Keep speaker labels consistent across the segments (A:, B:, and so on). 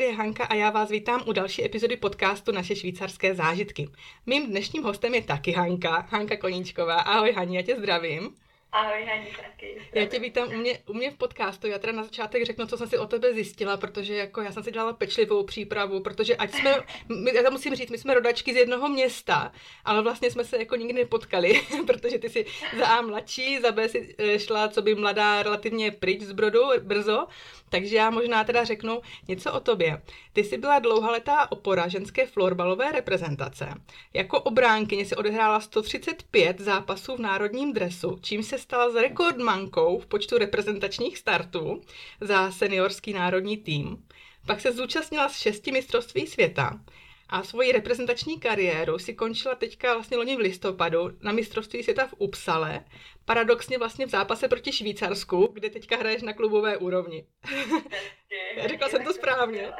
A: tady je Hanka a já vás vítám u další epizody podcastu Naše švýcarské zážitky. Mým dnešním hostem je taky Hanka, Hanka Koníčková. Ahoj Hani, já tě zdravím.
B: Ahoj Hani, taky.
A: Já tě vítám u mě, u mě v podcastu. Já teda na začátek řeknu, co jsem si o tebe zjistila, protože jako já jsem si dělala pečlivou přípravu, protože ať jsme, my, já to musím říct, my jsme rodačky z jednoho města, ale vlastně jsme se jako nikdy nepotkali, protože ty jsi za A mladší, za B si eh, šla, co by mladá, relativně pryč z Brodu brzo, takže já možná teda řeknu něco o tobě. Ty jsi byla dlouhaletá opora ženské florbalové reprezentace. Jako obránkyně si odehrála 135 zápasů v národním dresu, čím se stala z rekordmankou v počtu reprezentačních startů za seniorský národní tým. Pak se zúčastnila z šesti mistrovství světa a svoji reprezentační kariéru si končila teďka vlastně loni v listopadu na mistrovství světa v Upsale, paradoxně vlastně v zápase proti Švýcarsku, kde teďka hraješ na klubové úrovni. Řekla jsem to správně.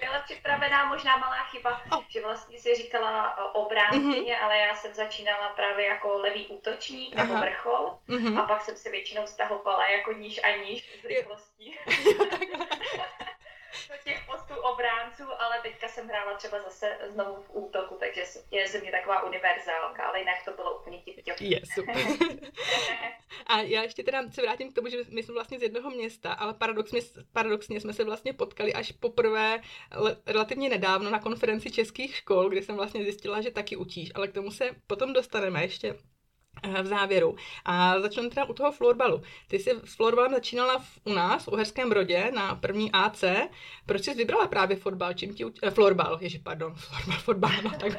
B: Byla připravená možná malá chyba, oh. že vlastně si říkala obránkyně, mm-hmm. ale já jsem začínala právě jako levý útočník nebo vrchol mm-hmm. a pak jsem se většinou stahovala jako níž a níž z rychlostí. do těch postů obránců, ale teďka jsem hrála třeba zase znovu v útoku, takže je ze mě taková univerzálka, ale jinak to bylo úplně tip
A: Je, super. A já ještě teda se vrátím k tomu, že my jsme vlastně z jednoho města, ale paradoxně, paradoxně jsme se vlastně potkali až poprvé relativně nedávno na konferenci českých škol, kde jsem vlastně zjistila, že taky učíš, ale k tomu se potom dostaneme ještě v závěru. A začnu teda u toho florbalu. Ty jsi s florbalem začínala v, u nás, v Uherském Brodě, na první AC. Proč jsi vybrala právě fotbal? Čím ti, eh, florbal, ježi, pardon, florbal, fotbal, no, tak,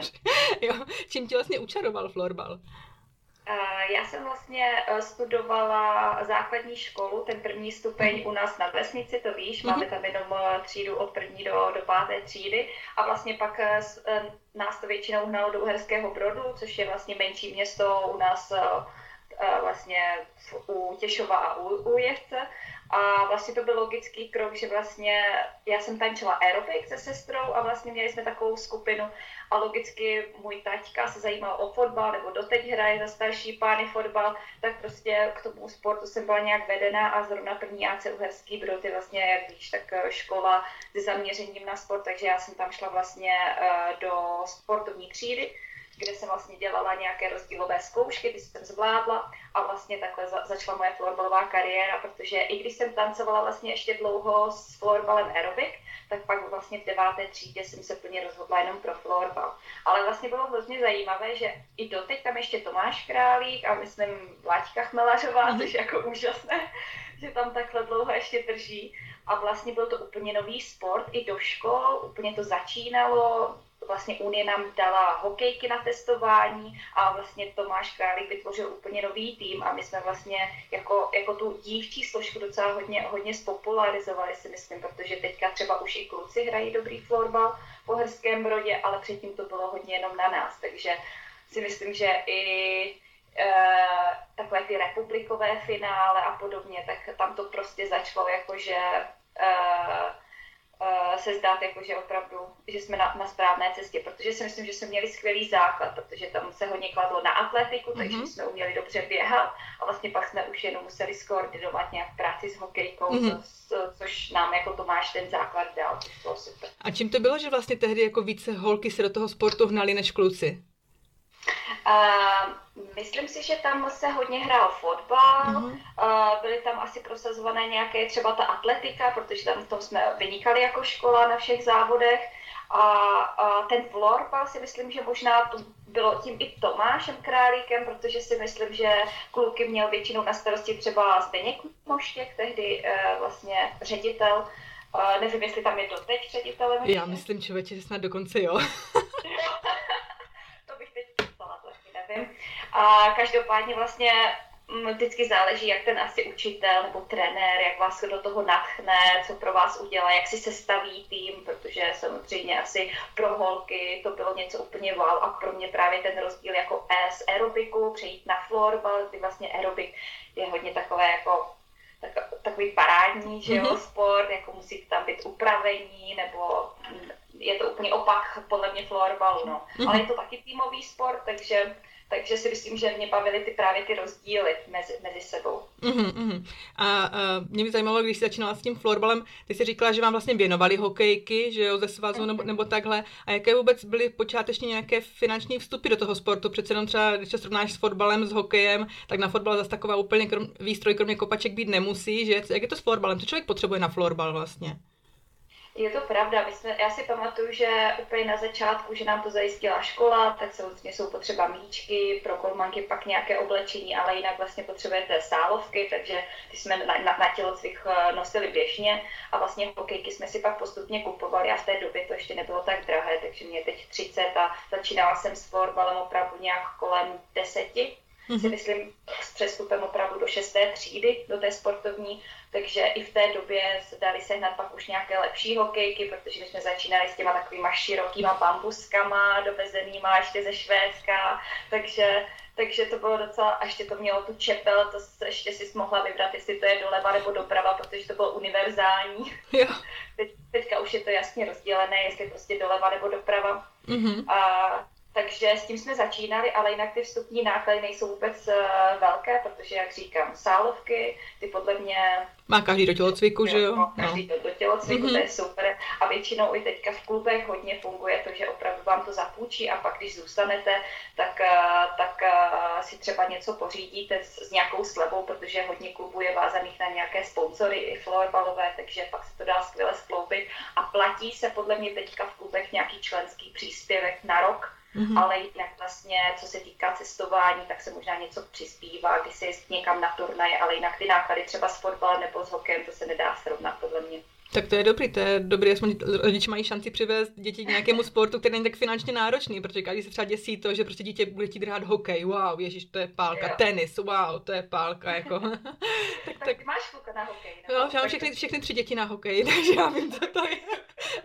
A: jo, čím ti vlastně učaroval florbal?
B: Já jsem vlastně eh, studovala základní školu, ten první stupeň u nás na vesnici, to víš, máme mhm. tam jenom eh, třídu od první do, do páté třídy a vlastně pak eh, nás to většinou hnalo do Uherského Brodu, což je vlastně menší město u nás vlastně u Těšova a u, u Jevce a vlastně to byl logický krok, že vlastně já jsem tančila aerobik se sestrou a vlastně měli jsme takovou skupinu a logicky můj taťka se zajímal o fotbal, nebo doteď hraje za starší pány fotbal, tak prostě k tomu sportu jsem byla nějak vedená a zrovna první AC Uherský Brod je vlastně, jak víš, tak eh, škola se zaměřením na sport, takže já jsem tam šla vlastně eh, do sportovní třídy kde jsem vlastně dělala nějaké rozdílové zkoušky, ty jsem zvládla a vlastně takhle za, začala moje florbalová kariéra, protože i když jsem tancovala vlastně ještě dlouho s florbalem aerobik, tak pak vlastně v deváté třídě jsem se plně rozhodla jenom pro florbal. Ale vlastně bylo hrozně zajímavé, že i doteď tam ještě Tomáš Králík a myslím Vláďka Chmelařová, mm-hmm. což je jako úžasné, že tam takhle dlouho ještě drží. A vlastně byl to úplně nový sport i do škol, úplně to začínalo, vlastně Unie nám dala hokejky na testování a vlastně Tomáš Králík vytvořil úplně nový tým a my jsme vlastně jako, jako tu dívčí složku docela hodně, hodně spopularizovali si myslím, protože teďka třeba už i kluci hrají dobrý florbal po Herském Brodě, ale předtím to bylo hodně jenom na nás, takže si myslím, že i e, takové ty republikové finále a podobně, tak tam to prostě začalo jakože e, uh, se zdát, jako, že opravdu, že jsme na, na správné cestě, protože si myslím, že jsme měli skvělý základ, protože tam se hodně kladlo na atletiku, takže mm-hmm. jsme uměli dobře běhat a vlastně pak jsme už jenom museli skoordinovat nějak práci s hokejkou, mm-hmm. co, což nám jako Tomáš ten základ dal. Bylo super.
A: A čím to bylo, že vlastně tehdy jako více holky se do toho sportu hnali než kluci?
B: Uh, myslím si, že tam se hodně hrál fotbal, uh-huh. uh, byly tam asi prosazované nějaké třeba ta atletika, protože tam v tom jsme vynikali jako škola na všech závodech. A, a ten florbal si myslím, že možná to bylo tím i Tomášem Králíkem, protože si myslím, že kluky měl většinou na starosti třeba Zdeněk Moštěk, tehdy uh, vlastně ředitel. Uh, nevím, jestli tam je doteď ředitelem.
A: Já myslím, člověče, že snad dokonce jo.
B: nevím. A každopádně vlastně mm, vždycky záleží, jak ten asi učitel nebo trenér, jak vás do toho natchne, co pro vás udělá, jak si sestaví tým, protože samozřejmě asi pro holky to bylo něco úplně wow a pro mě právě ten rozdíl jako z aerobiku, přejít na florbal, kdy vlastně aerobik je hodně takové jako tak, takový parádní, že jo, mm-hmm. sport, jako musí tam být upravení, nebo je to úplně opak podle mě florbalu, no. Mm-hmm. Ale je to taky týmový sport, takže takže si myslím, že mě bavily ty právě ty rozdíly mezi, mezi sebou.
A: Uh-huh, uh-huh. A uh, mě by zajímalo, když jsi začínala s tím florbalem, ty jsi říkala, že vám vlastně věnovali hokejky, že jo, ze svazu nebo, nebo takhle. A jaké vůbec byly počáteční nějaké finanční vstupy do toho sportu? Přece jenom třeba, když se srovnáš s fotbalem, s hokejem, tak na fotbal zase taková úplně krom, výstroj kromě kopaček být nemusí, že? Jak je to s florbalem? Co člověk potřebuje na florbal vlastně?
B: Je to pravda. My jsme, já si pamatuju, že úplně na začátku, že nám to zajistila škola, tak samozřejmě jsou potřeba míčky, pro kolmanky pak nějaké oblečení, ale jinak vlastně potřebujete sálovky, takže ty jsme na, na, na tělocvik eh, nosili běžně a vlastně hokejky jsme si pak postupně kupovali a v té době to ještě nebylo tak drahé, takže mě teď 30 a začínala jsem s florbalem opravdu nějak kolem deseti mm-hmm. Si myslím s přestupem opravdu do šesté třídy, do té sportovní, takže i v té době se dali sehnat pak už nějaké lepší hokejky, protože my jsme začínali s těma takovýma širokýma bambuskama, dovezenýma ještě ze Švédska, takže takže to bylo docela, a ještě to mělo tu čepel, to ještě si mohla vybrat, jestli to je doleva nebo doprava, protože to bylo univerzální.
A: Jo.
B: Teď, teďka už je to jasně rozdělené, jestli prostě doleva nebo doprava. Mm-hmm. A takže s tím jsme začínali, ale jinak ty vstupní náklady nejsou vůbec uh, velké, protože, jak říkám, sálovky, ty podle mě...
A: Má každý do tělocviku, že jo?
B: No, každý no. do, do tělocviku, mm-hmm. to je super. A většinou i teďka v klubech hodně funguje to, že opravdu vám to zapůjčí a pak, když zůstanete, tak, uh, tak uh, si třeba něco pořídíte s, s nějakou slevou, protože hodně klubů je vázaných na nějaké sponzory i florbalové, takže pak se to dá skvěle skloubit. A platí se podle mě teďka v klubech nějaký členský příspěvek na rok, Mm-hmm. Ale jinak vlastně, co se týká cestování, tak se možná něco přispívá, když se jezdí někam na turnaj, ale jinak ty náklady třeba s fotbalem nebo s hokejem, to se nedá srovnat podle mě.
A: Tak to je dobrý, to je dobrý, aspoň rodiče mají šanci přivést děti k nějakému sportu, který není tak finančně náročný, protože každý se třeba děsí to, že prostě dítě bude chtít hrát hokej, wow, ježíš, to je pálka, jo. tenis, wow, to je pálka, jako.
B: tak, tak, máš kluka na hokej,
A: no? Jo, já mám všechny, všechny tři děti na hokej, takže já vím, co to je.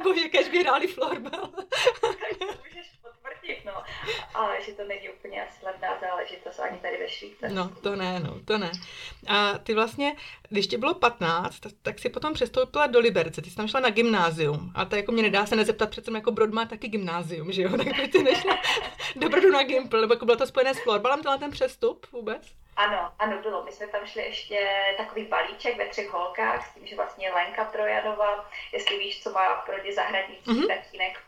A: Bože, kež by hráli florbal.
B: No. Ale že to není úplně asi levná záležitost ani tady ve Švýcarsku.
A: No, to ne, no, to ne. A ty vlastně, když ti bylo 15, tak, tak si potom přestoupila do Liberce, ty jsi tam šla na gymnázium. A to jako mě nedá se nezeptat, přece jako Brod má taky gymnázium, že jo? Tak ty nešla do Brodu na Gimpl, nebo jako bylo to spojené s florbalem, tenhle ten přestup vůbec?
B: Ano, ano, bylo. My jsme tam šli ještě takový balíček ve třech holkách, s tím, že vlastně Lenka Trojanova, jestli víš, co má v Brodě zahradnický mm-hmm. tatínek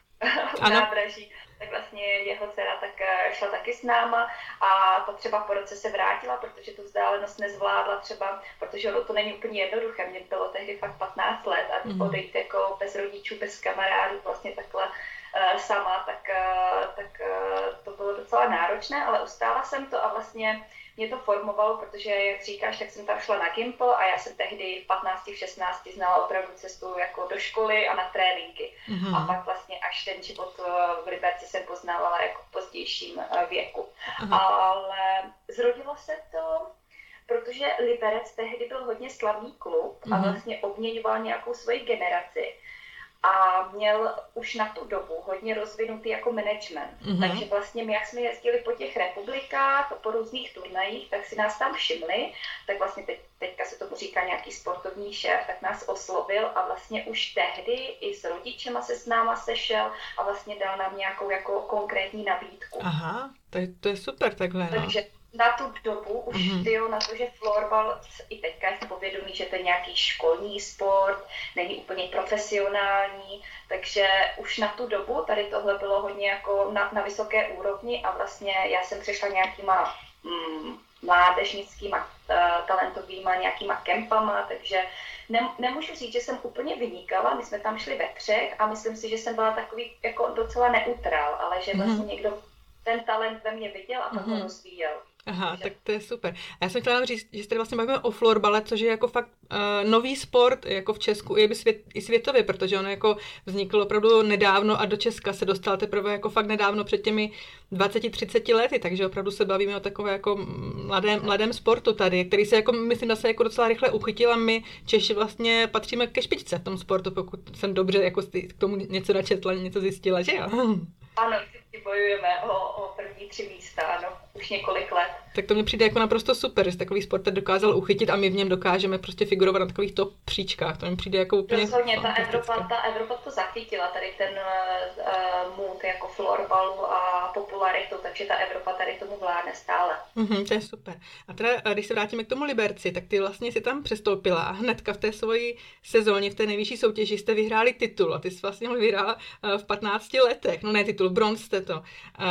B: v nádraží, tak vlastně jeho dcera tak eh, šla taky s náma a to třeba po roce se vrátila, protože tu vzdálenost nezvládla třeba, protože ono to není úplně jednoduché. Mně bylo tehdy fakt 15 let a mm. odejít jako bez rodičů, bez kamarádů, vlastně takhle uh, sama, tak, uh, tak uh, to bylo docela náročné, ale ustála jsem to a vlastně mě to formovalo, protože, jak říkáš, tak jsem tam šla na Gimple a já jsem tehdy v 15, v 16 znala opravdu cestu jako do školy a na tréninky. Mm-hmm. A pak vlastně až ten život eh, v Liberci jsem poznávala jako v pozdějším eh, věku. Mm-hmm. Ale zrodilo se to protože Liberec tehdy byl hodně slavný klub a mhm. vlastně obměňoval nějakou svoji generaci a měl už na tu dobu hodně rozvinutý jako management. Mm-hmm. Takže vlastně my, jak jsme jezdili po těch republikách, po různých turnajích, tak si nás tam všimli, tak vlastně teď, teďka se tomu říká nějaký sportovní šéf, tak nás oslovil a vlastně už tehdy i s rodičema se s náma sešel a vlastně dal nám nějakou jako konkrétní nabídku.
A: Aha, to je, to je super takhle.
B: No. Na tu dobu už mm-hmm. tyjo, na to, že florbal i teďka je v povědomí, že to je nějaký školní sport, není úplně profesionální, takže už na tu dobu tady tohle bylo hodně jako na, na vysoké úrovni a vlastně já jsem přišla nějakýma mm, mládežnickýma uh, talentovýma nějakýma kempama, takže ne, nemůžu říct, že jsem úplně vynikala, my jsme tam šli ve třech a myslím si, že jsem byla takový jako docela neutrál, ale že mm-hmm. vlastně někdo ten talent ve mně viděl a pak mm-hmm. ho rozvíjel.
A: Aha, tak to je super. A já jsem chtěla říct, že se tady vlastně bavíme o florbale, což je jako fakt uh, nový sport jako v Česku i, svět, i světově, protože on jako vznikl opravdu nedávno a do Česka se dostal teprve jako fakt nedávno před těmi 20-30 lety, takže opravdu se bavíme o takové jako mladém, mladém sportu tady, který se jako, myslím, se jako docela rychle uchytil a my Češi vlastně patříme ke špičce v tom sportu, pokud jsem dobře jako k tomu něco načetla, něco zjistila, že jo?
B: Ano, vždycky bojujeme o, o první tři místa, ano, už několik let.
A: Tak to mě přijde jako naprosto super, že takový sport dokázal uchytit a my v něm dokážeme prostě figurovat na takových top příčkách. To mi přijde jako úplně
B: Rozhodně, ta Evropa, ta Evropa to zachytila, tady ten uh, mood jako florbalu a popul popularitu, takže ta Evropa tady tomu vládne stále.
A: Mm-hmm, to je super. A teda, když se vrátíme k tomu Liberci, tak ty vlastně si tam přestoupila a hnedka v té svoji sezóně, v té nejvyšší soutěži jste vyhráli titul a ty jsi vlastně vyhrála v 15 letech, no ne titul, bronz jste to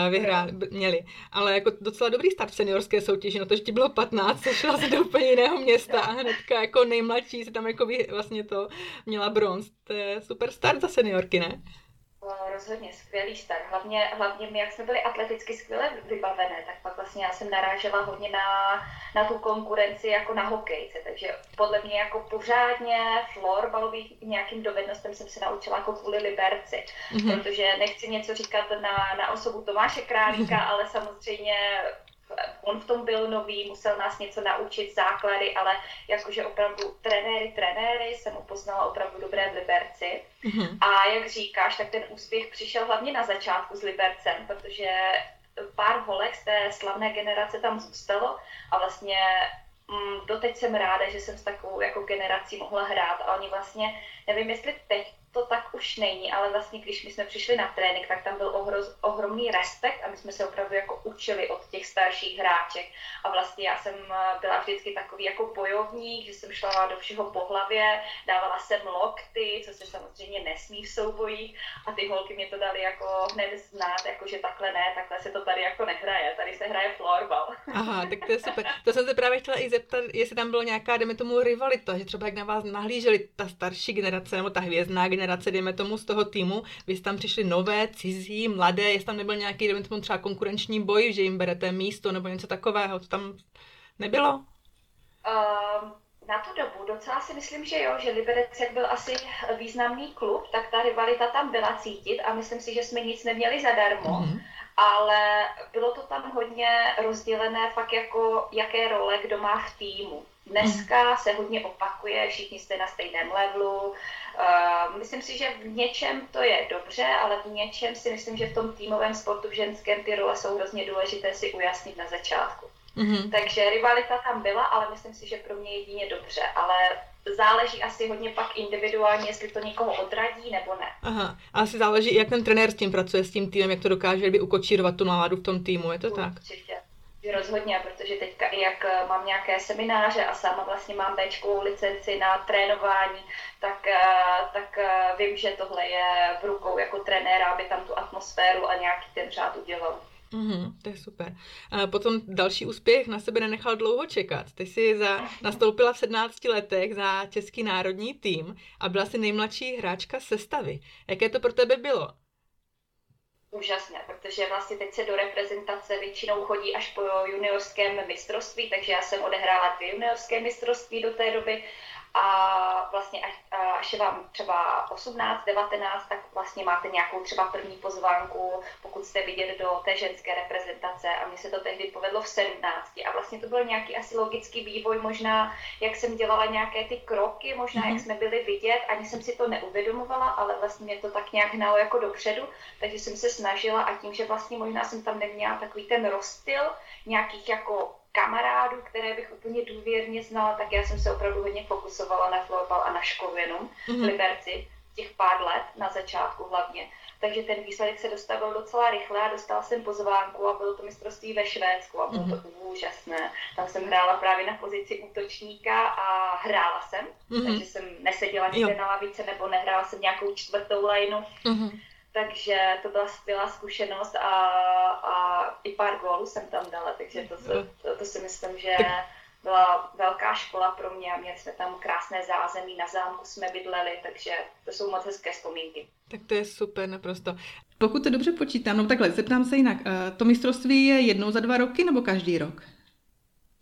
A: vyhráli, měli, ale jako docela dobrý start v seniorské soutěži, no to, že ti bylo 15, šla se do úplně jiného města a hnedka jako nejmladší si tam jako vlastně to měla bronz, to je super start za seniorky, ne?
B: Rozhodně skvělý start. Hlavně, hlavně my, jak jsme byli atleticky skvěle vybavené, tak pak vlastně já jsem narážela hodně na, na tu konkurenci jako na hokejce. Takže podle mě jako pořádně florbalových nějakým dovednostem jsem se naučila jako kvůli Liberci. Mm-hmm. Protože nechci něco říkat na, na osobu Tomáše Králíka, mm-hmm. ale samozřejmě on v tom byl nový, musel nás něco naučit, základy, ale jakože opravdu trenéry, trenéry jsem mu poznala opravdu dobré v Liberci. Mm-hmm. A jak říkáš, tak ten úspěch přišel hlavně na začátku s Libercem, protože pár holek z té slavné generace tam zůstalo a vlastně mm, doteď jsem ráda, že jsem s takovou jako generací mohla hrát a oni vlastně, nevím jestli teď to tak už není, ale vlastně když my jsme přišli na trénink, tak tam byl ohroz, ohromný respekt a my jsme se opravdu jako učili od těch starších hráček. A vlastně já jsem eh, byla vždycky takový jako bojovník, že jsem šla do všeho po hlavě, dávala jsem lokty, co se samozřejmě nesmí v soubojích a ty holky mě to dali jako hned znát, jako že takhle ne, takhle se to tady jako nehraje, tady se hraje florbal.
A: Aha, tak to je super. To jsem se právě chtěla i zeptat, jestli tam bylo nějaká, jdeme tomu, rivalita, že třeba jak na vás nahlíželi ta starší generace nebo ta hvězdná generace, generace, dejme tomu, z toho týmu, vy jste tam přišli nové, cizí, mladé, jestli tam nebyl nějaký, dejme tomu, třeba konkurenční boj, že jim berete místo nebo něco takového, to tam nebylo?
B: Um, na tu dobu docela si myslím, že jo, že Liberec, jak byl asi významný klub, tak ta rivalita tam byla cítit a myslím si, že jsme nic neměli zadarmo. Mm-hmm ale bylo to tam hodně rozdělené fakt jako jaké role kdo má v týmu. Dneska se hodně opakuje, všichni jste na stejném levelu. Uh, myslím si, že v něčem to je dobře, ale v něčem si myslím, že v tom týmovém sportu v ženském ty role jsou hrozně důležité si ujasnit na začátku. Mm-hmm. Takže rivalita tam byla, ale myslím si, že pro mě jedině dobře. Ale záleží asi hodně pak individuálně, jestli to někoho odradí nebo ne.
A: Aha, a asi záleží, jak ten trenér s tím pracuje, s tím týmem, jak to dokáže by ukočírovat tu náladu v tom týmu, je to Určitě. tak?
B: Určitě. Rozhodně, protože teďka i jak eh, mám nějaké semináře a sama vlastně mám Bčkovou licenci na trénování, tak, eh, tak eh, vím, že tohle je v rukou jako trenéra, aby tam tu atmosféru a nějaký ten řád udělal.
A: Mm-hmm, to je super. A potom další úspěch na sebe nenechal dlouho čekat. Ty jsi za, nastoupila v 17 letech za český národní tým a byla jsi nejmladší hráčka sestavy. Jaké to pro tebe bylo?
B: Úžasné, protože vlastně teď se do reprezentace většinou chodí až po juniorském mistrovství, takže já jsem odehrála dvě juniorské mistrovství do té doby a vlastně až, je vám třeba 18, 19, tak vlastně máte nějakou třeba první pozvánku, pokud jste vidět do té ženské reprezentace. A mně se to tehdy povedlo v 17 a vlastně to byl nějaký asi logický vývoj, možná jak jsem dělala nějaké ty kroky, možná mm-hmm. jak jsme byli vidět, ani jsem si to neuvědomovala, ale vlastně mě to tak nějak hnalo jako dopředu, takže jsem se snažila a tím, že vlastně možná jsem tam neměla takový ten rozstyl nějakých jako kamarádů, které bych úplně důvěrně znala, tak já jsem se opravdu hodně fokusovala na florbal a na škovinu mm-hmm. v Liberci, těch pár let, na začátku hlavně. Takže ten výsledek se dostavil docela rychle a dostala jsem pozvánku a bylo to mistrovství ve Švédsku a bylo mm-hmm. to úžasné. Tam jsem hrála právě na pozici útočníka a hrála jsem, mm-hmm. takže jsem neseděla někde na lavice nebo nehrála jsem nějakou čtvrtou lineu. Mm-hmm takže to byla skvělá zkušenost a, a i pár gólů jsem tam dala, takže to, se, to, to si myslím, že byla velká škola pro mě a měli jsme tam krásné zázemí, na zámku jsme bydleli, takže to jsou moc hezké vzpomínky.
A: Tak to je super, naprosto. Pokud to dobře počítám, no takhle, zeptám se jinak, eh, to mistrovství je jednou za dva roky nebo každý rok?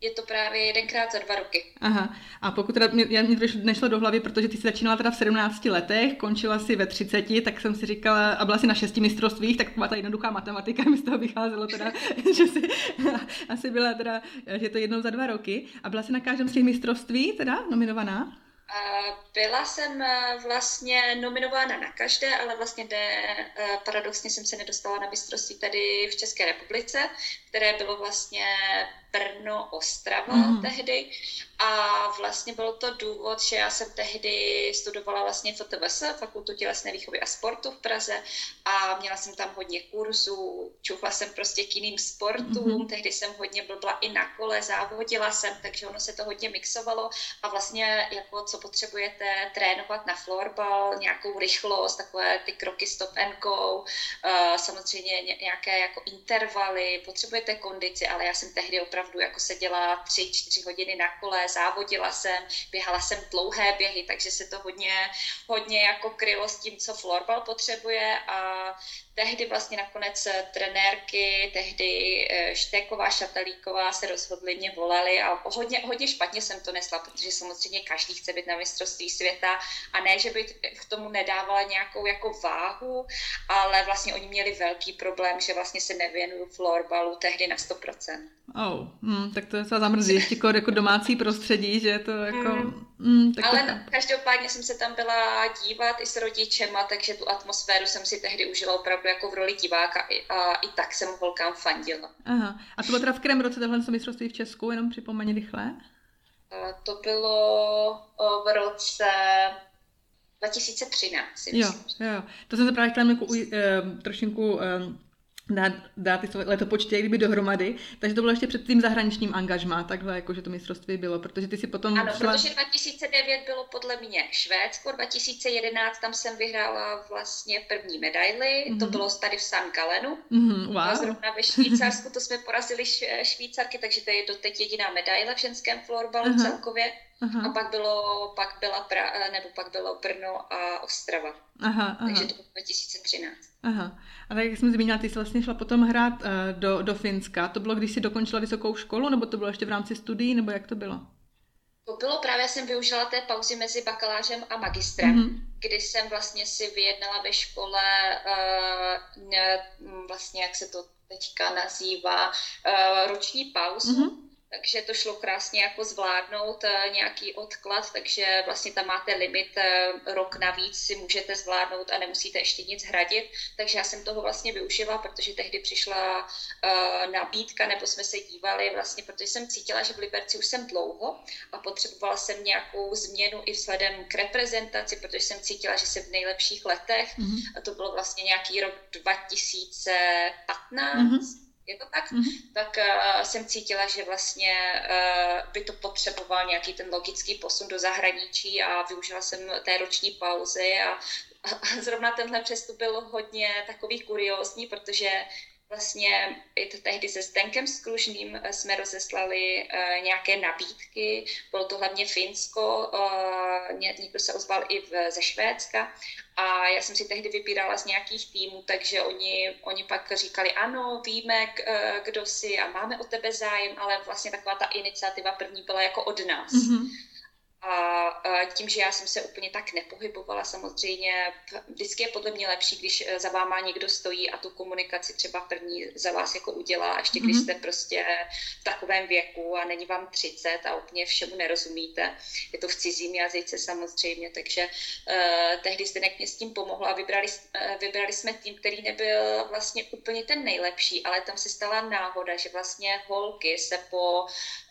B: Je to právě jedenkrát za dva roky.
A: Aha. A pokud teda mě, já mě nešlo do hlavy, protože ty jsi začínala teda v 17 letech, končila si ve 30, tak jsem si říkala, a byla si na šesti mistrovstvích, tak byla ta jednoduchá matematika, mi z toho vycházelo teda, že si asi byla teda, že to jednou za dva roky. A byla si na každém z těch mistrovství teda nominovaná?
B: Byla jsem eh, vlastně nominována na každé, ale vlastně de, eh, paradoxně jsem se nedostala na mistrovství tady v České republice, které bylo vlastně Brno, Ostrava mm. tehdy a vlastně bylo to důvod, že já jsem tehdy studovala vlastně FTVS, Fakultu tělesné výchovy a sportu v Praze a měla jsem tam hodně kurzů, čuchla jsem prostě k jiným sportům, mm. tehdy jsem hodně blbla i na kole, závodila jsem, takže ono se to hodně mixovalo a vlastně jako co potřebujete trénovat na florbal, nějakou rychlost, takové ty kroky stop and go, uh, samozřejmě nějaké jako intervaly, potřebujete kondici, ale já jsem tehdy opravdu jako seděla tři, čtyři hodiny na kole, závodila jsem, běhala jsem dlouhé běhy, takže se to hodně, hodně jako krylo s tím, co florbal potřebuje a tehdy vlastně nakonec eh, trenérky, tehdy eh, Štéková, Šatalíková se rozhodly, mě volali a hodně, hodně špatně jsem to nesla, protože samozřejmě každý chce být na mistrovství světa a ne, že by k tomu nedávala nějakou jako váhu, ale vlastně oni měli velký problém, že vlastně se nevěnuju florbalu tehdy na 100%.
A: Oh, mm, tak to je se zamrzí, ještě jako, jako domácí prostředí, že je to jako... Mm.
B: Mm, tak Ale to... každopádně jsem se tam byla dívat i s rodičema, takže tu atmosféru jsem si tehdy užila opravdu jako v roli diváka a i tak jsem holkám fandila.
A: Aha. A to bylo teda v kterém roce tohle mistrovství v Česku, jenom připomeň rychle?
B: To bylo v roce 2013, si
A: jo, jo, jo. To jsem se právě chtěla jako, uh, trošinku dát, dát ty letopočty kdyby dohromady. Takže to bylo ještě před tím zahraničním angažmá, takhle jako, že to mistrovství bylo, protože ty si potom
B: Ano, šla... protože 2009 bylo podle mě Švédsko, 2011 tam jsem vyhrála vlastně první medaily, mm-hmm. to mhm. bylo tady v San Galenu. Mm-hmm, wow. A zrovna ve Švýcarsku to jsme porazili Švýcarky, takže to je doteď jediná medaile v ženském florbalu uh-huh. celkově. Aha. A pak bylo, pak byla pra, nebo pak bylo Brno a Ostrava. Aha, aha. Takže to bylo 2013.
A: Aha. A tak jak jsem zmínila, ty jsi vlastně šla potom hrát uh, do, do Finska. To bylo, když jsi dokončila vysokou školu, nebo to bylo ještě v rámci studií, nebo jak to bylo?
B: To bylo právě, jsem využila té pauzy mezi bakalářem a magistrem, mm-hmm. kdy jsem vlastně si vyjednala ve škole uh, ne, vlastně, jak se to teďka nazývá, uh, roční pauzu. Mm-hmm takže to šlo krásně jako zvládnout eh, nějaký odklad, takže vlastně tam máte limit eh, rok navíc si můžete zvládnout a nemusíte ještě nic hradit, takže já jsem toho vlastně využila, protože tehdy přišla uh, nabídka, nebo jsme se dívali vlastně, protože jsem cítila, že v Liberci už jsem dlouho a potřebovala jsem nějakou změnu i vzhledem k reprezentaci, protože jsem cítila, že jsem v nejlepších letech. Mm-hmm. a to bylo vlastně nějaký rok 2015, mm-hmm je to tak, mm-hmm. tak uh, jsem cítila, že vlastně uh, by to potřeboval nějaký ten logický posun do zahraničí a využila jsem té roční pauzy a, a zrovna tenhle přestup byl hodně takový kuriózní, protože Vlastně i to tehdy se Zdenkem Skružným eh, jsme rozeslali uh, nějaké nabídky, bylo to hlavně Finsko, uh, někdo se ozval i ze Švédska a já jsem si tehdy vybírala z nějakých týmů, takže oni, oni pak říkali, ano, víme, kdo si a máme o tebe zájem, ale vlastně taková ta iniciativa první byla jako od nás. Mm-hmm. A tím, že já jsem se úplně tak nepohybovala, samozřejmě vždycky je podle mě lepší, když e, za váma někdo stojí a tu komunikaci třeba první za vás jako udělá, a ještě když mm-hmm. jste prostě v takovém věku a není vám 30 a úplně všemu nerozumíte. Je to v cizím jazyce samozřejmě, takže uh, tehdy Zdenek mě s tím pomohla a vybrali, uh, vybrali jsme tým, který nebyl vlastně úplně ten nejlepší, ale tam se stala náhoda, že vlastně holky se po,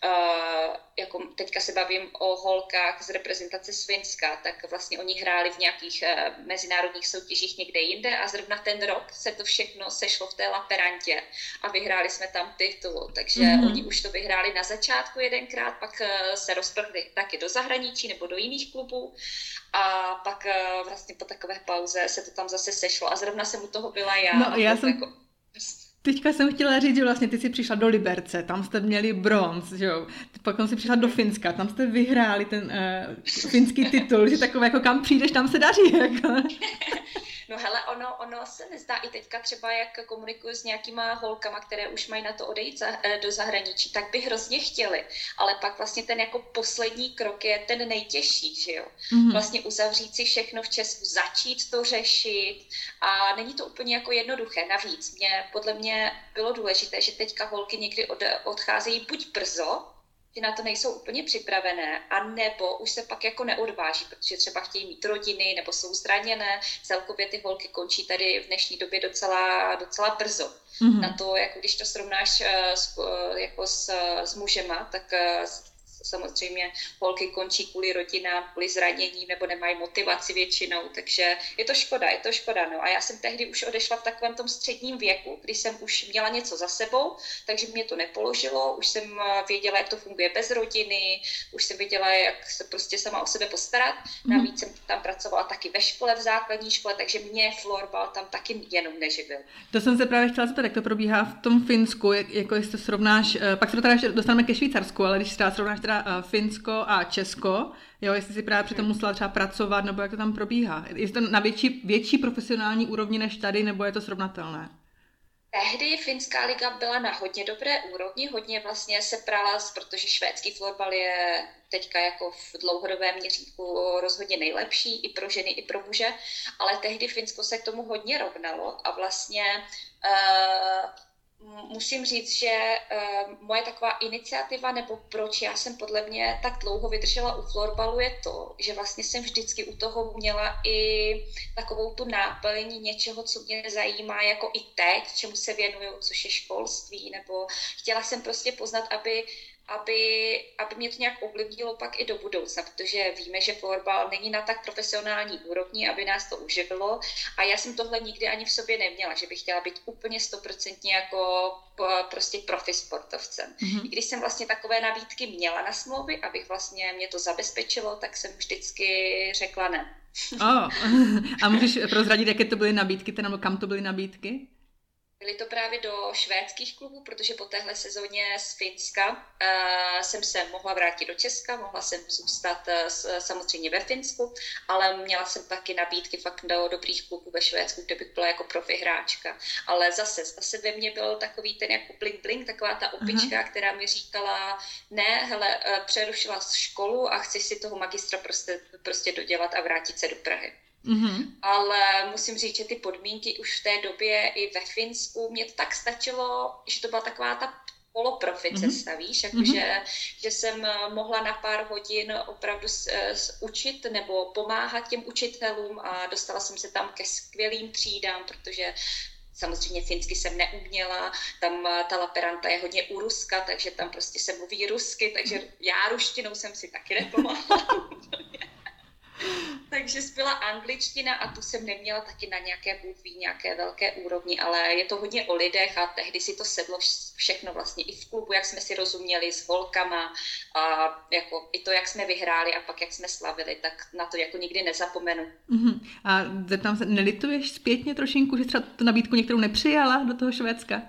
B: uh, jako teďka se bavím o holkách, z reprezentace Svinska, tak vlastně oni hráli v nějakých uh, mezinárodních soutěžích někde jinde a zrovna ten rok se to všechno sešlo v té Laperantě a vyhráli jsme tam titul, takže mm-hmm. oni už to vyhráli na začátku jedenkrát, pak uh, se rozprchli taky do zahraničí nebo do jiných klubů a pak vlastně po takové pauze se to tam zase sešlo a zrovna jsem u toho byla já.
A: No, já jsem... Jako, Teďka jsem chtěla říct, že vlastně ty jsi přišla do Liberce, tam jste měli bronz, že jo. Pak si přišla do Finska, tam jste vyhráli ten uh, finský titul, že takové jako kam přijdeš, tam se daří. Jako.
B: No hele, ono, ono se nezdá i teďka třeba, jak komunikuju s nějakýma holkama, které už mají na to odejít za, eh, do zahraničí, tak by hrozně chtěli, ale pak vlastně ten jako poslední krok je ten nejtěžší, že jo. Mm-hmm. Vlastně uzavřít si všechno v Česku, začít to řešit a není to úplně jako jednoduché. Navíc mě, podle mě bylo důležité, že teďka holky někdy od, odcházejí buď brzo, ty na to nejsou úplně připravené, a nebo už se pak jako neodváží, protože třeba chtějí mít rodiny, nebo jsou zraněné. Celkově ty holky končí tady v dnešní době docela, docela brzo. Mm-hmm. Na to, jako když to srovnáš uh, s, uh, jako s, s mužema, tak uh, samozřejmě holky končí kvůli rodinám, kvůli zranění nebo nemají motivaci většinou, takže je to škoda, je to škoda. No. A já jsem tehdy už odešla v takovém tom středním věku, kdy jsem už měla něco za sebou, takže mě to nepoložilo, už jsem eh, věděla, jak to funguje bez rodiny, už jsem věděla, jak se prostě sama o sebe postarat. Mhm. Navíc jsem tam pracovala taky ve škole, v základní škole, takže mě florbal tam taky jenom neživil.
A: To jsem se právě chtěla zeptat, jak to probíhá v tom Finsku, jak, jako jestli to srovnáš, eh, pak se to teda dostaneme ke Švýcarsku, ale když teda srovnáš teda uh, Finsko a Česko, jo, jestli si právě přitom musela třeba pracovat, nebo jak to tam probíhá. Je to na větší, větší profesionální úrovni než tady, nebo je to srovnatelné?
B: Tehdy finská liga byla na hodně dobré úrovni, hodně vlastně se prala, protože švédský florbal je teďka jako v dlouhodobém měřítku rozhodně nejlepší i pro ženy, i pro muže, ale tehdy Finsko se k tomu hodně rovnalo a vlastně uh, musím říct, že uh, moje taková iniciativa, nebo proč já jsem podle mě tak dlouho vydržela u florbalu, je to, že vlastně jsem vždycky u toho měla i takovou tu náplň něčeho, co mě zajímá, jako i teď, čemu se věnuju, což je školství, nebo chtěla jsem prostě poznat, aby aby, aby mě to nějak ovlivnilo pak i do budoucna, protože víme, že florbal není na tak profesionální úrovni, aby nás to uživilo a já jsem tohle nikdy ani v sobě neměla, že bych chtěla být úplně stoprocentně jako prostě profi sportovcem. Mm-hmm. Když jsem vlastně takové nabídky měla na smlouvy, abych vlastně mě to zabezpečilo, tak jsem vždycky řekla ne.
A: Oh. A můžeš prozradit, jaké to byly nabídky, nebo kam to byly nabídky?
B: Byly to právě do švédských klubů, protože po téhle sezóně z Finska uh, jsem se mohla vrátit do Česka, mohla jsem zůstat uh, samozřejmě ve Finsku, ale měla jsem taky nabídky fakt do dobrých klubů ve Švédsku, kde bych byla jako profi hráčka. Ale zase, zase ve mně byl takový ten jako bling bling, taková ta opička, uh-huh. která mi říkala, ne, hele, uh, přerušila školu a chci si toho magistra prostě, prostě dodělat a vrátit se do Prahy. Mm-hmm. Ale musím říct, že ty podmínky už v té době i ve Finsku, mě to tak stačilo, že to byla taková ta poloprofi mm-hmm. cesta, víš, jakože, mm-hmm. že jsem eh, mohla na pár hodin opravdu s, eh, s, učit nebo pomáhat těm učitelům a dostala jsem se tam ke skvělým třídám, protože Samozřejmě finsky jsem neuměla, tam eh, ta laperanta je hodně u Ruska, takže tam prostě se mluví rusky, takže mhm. já ruštinou jsem si taky nepomáhala. Takže zbyla angličtina a tu jsem neměla taky na nějaké bůhví, nějaké velké úrovni, ale je to hodně o lidech a tehdy si to sedlo všechno vlastně i v klubu, jak jsme si rozuměli s holkama a jako i to, jak jsme vyhráli a pak jak jsme slavili, tak na to jako nikdy nezapomenu.
A: Uh-huh. A zeptám se, nelituješ zpětně trošinku, že třeba tu nabídku některou nepřijala do toho Švédska?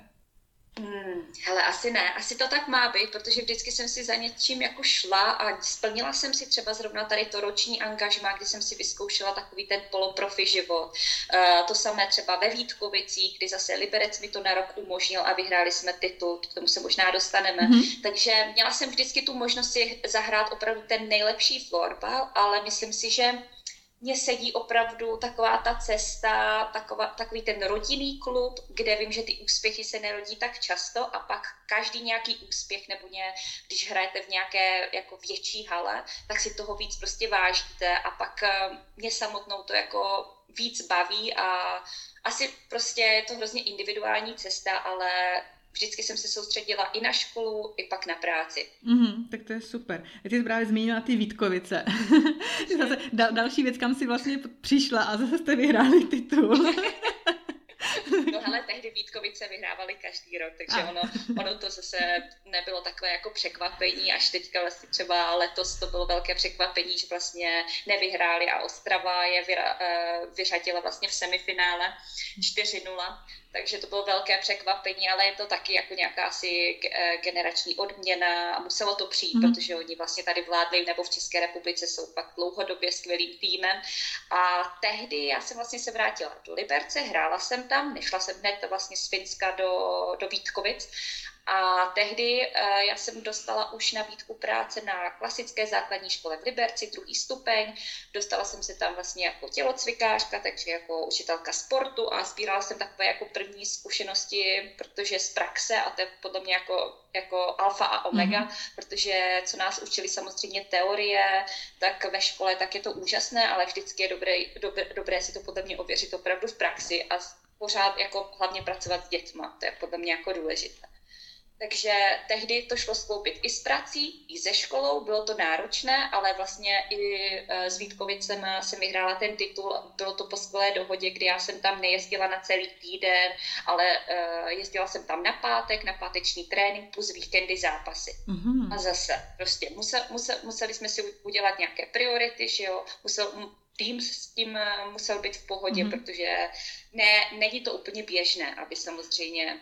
B: Hele, asi ne, asi to tak má být, protože vždycky jsem si za něčím jako šla a splnila jsem si třeba zrovna tady to roční angažmá, kdy jsem si vyzkoušela takový ten poloprofi život. Uh, to samé třeba ve Vítkovicích, kdy zase Liberec mi to na rok umožnil a vyhráli jsme titul, k tomu se možná dostaneme. Mm-hmm. Takže měla jsem vždycky tu možnost si zahrát opravdu ten nejlepší florbal, ale myslím si, že mně sedí opravdu taková ta cesta, taková, takový ten rodinný klub, kde vím, že ty úspěchy se nerodí tak často a pak každý nějaký úspěch nebo ně, když hrajete v nějaké jako větší hale, tak si toho víc prostě vážíte a pak eh, mě samotnou to jako víc baví a asi prostě je to hrozně individuální cesta, ale vždycky jsem se soustředila i na školu, i pak na práci.
A: Mm, tak to je super. Já jsi právě zmínila ty Vítkovice. zase dal, další věc, kam si vlastně přišla a zase jste vyhráli titul.
B: No ale tehdy Vítkovice vyhrávali každý rok, takže ono, ono to zase nebylo takové jako překvapení, až teďka vlastně třeba letos to bylo velké překvapení, že vlastně nevyhráli a Ostrava je vyra, eh, vyřadila vlastně v semifinále 4-0, takže to bylo velké překvapení, ale je to taky jako nějaká asi eh, generační odměna a muselo to přijít, mm. protože oni vlastně tady vládli nebo v České republice jsou pak dlouhodobě skvělým týmem a tehdy já jsem vlastně se vrátila do Liberce, hrála jsem tam, nešla jsem hned vlastně z Finska do, do Vítkovic A tehdy uh, já jsem dostala už nabídku práce na klasické základní škole v Liberci, druhý stupeň. Dostala jsem se tam vlastně jako tělocvikářka, takže jako učitelka sportu a sbírala jsem takové jako první zkušenosti, protože z praxe, a to je podle mě jako, jako alfa a omega, mm-hmm. protože co nás učili samozřejmě teorie, tak ve škole tak je to úžasné, ale vždycky je dobré, dobré, dobré si to podle mě ověřit opravdu v praxi a pořád jako hlavně pracovat s dětma, to je podle mě jako důležité. Takže tehdy to šlo skloubit i s prací, i se školou, bylo to náročné, ale vlastně i e, s Vítkovicem jsem vyhrála ten titul. Bylo to po skvělé dohodě, kdy já jsem tam nejezdila na celý týden, ale e, jezdila jsem tam na pátek, na páteční trénink plus víkendy zápasy. Mm-hmm. A zase prostě musel, musel, museli jsme si udělat nějaké priority, že jo, musel, tým s tím e, musel být v pohodě, mm-hmm. protože ne, není to úplně běžné, aby samozřejmě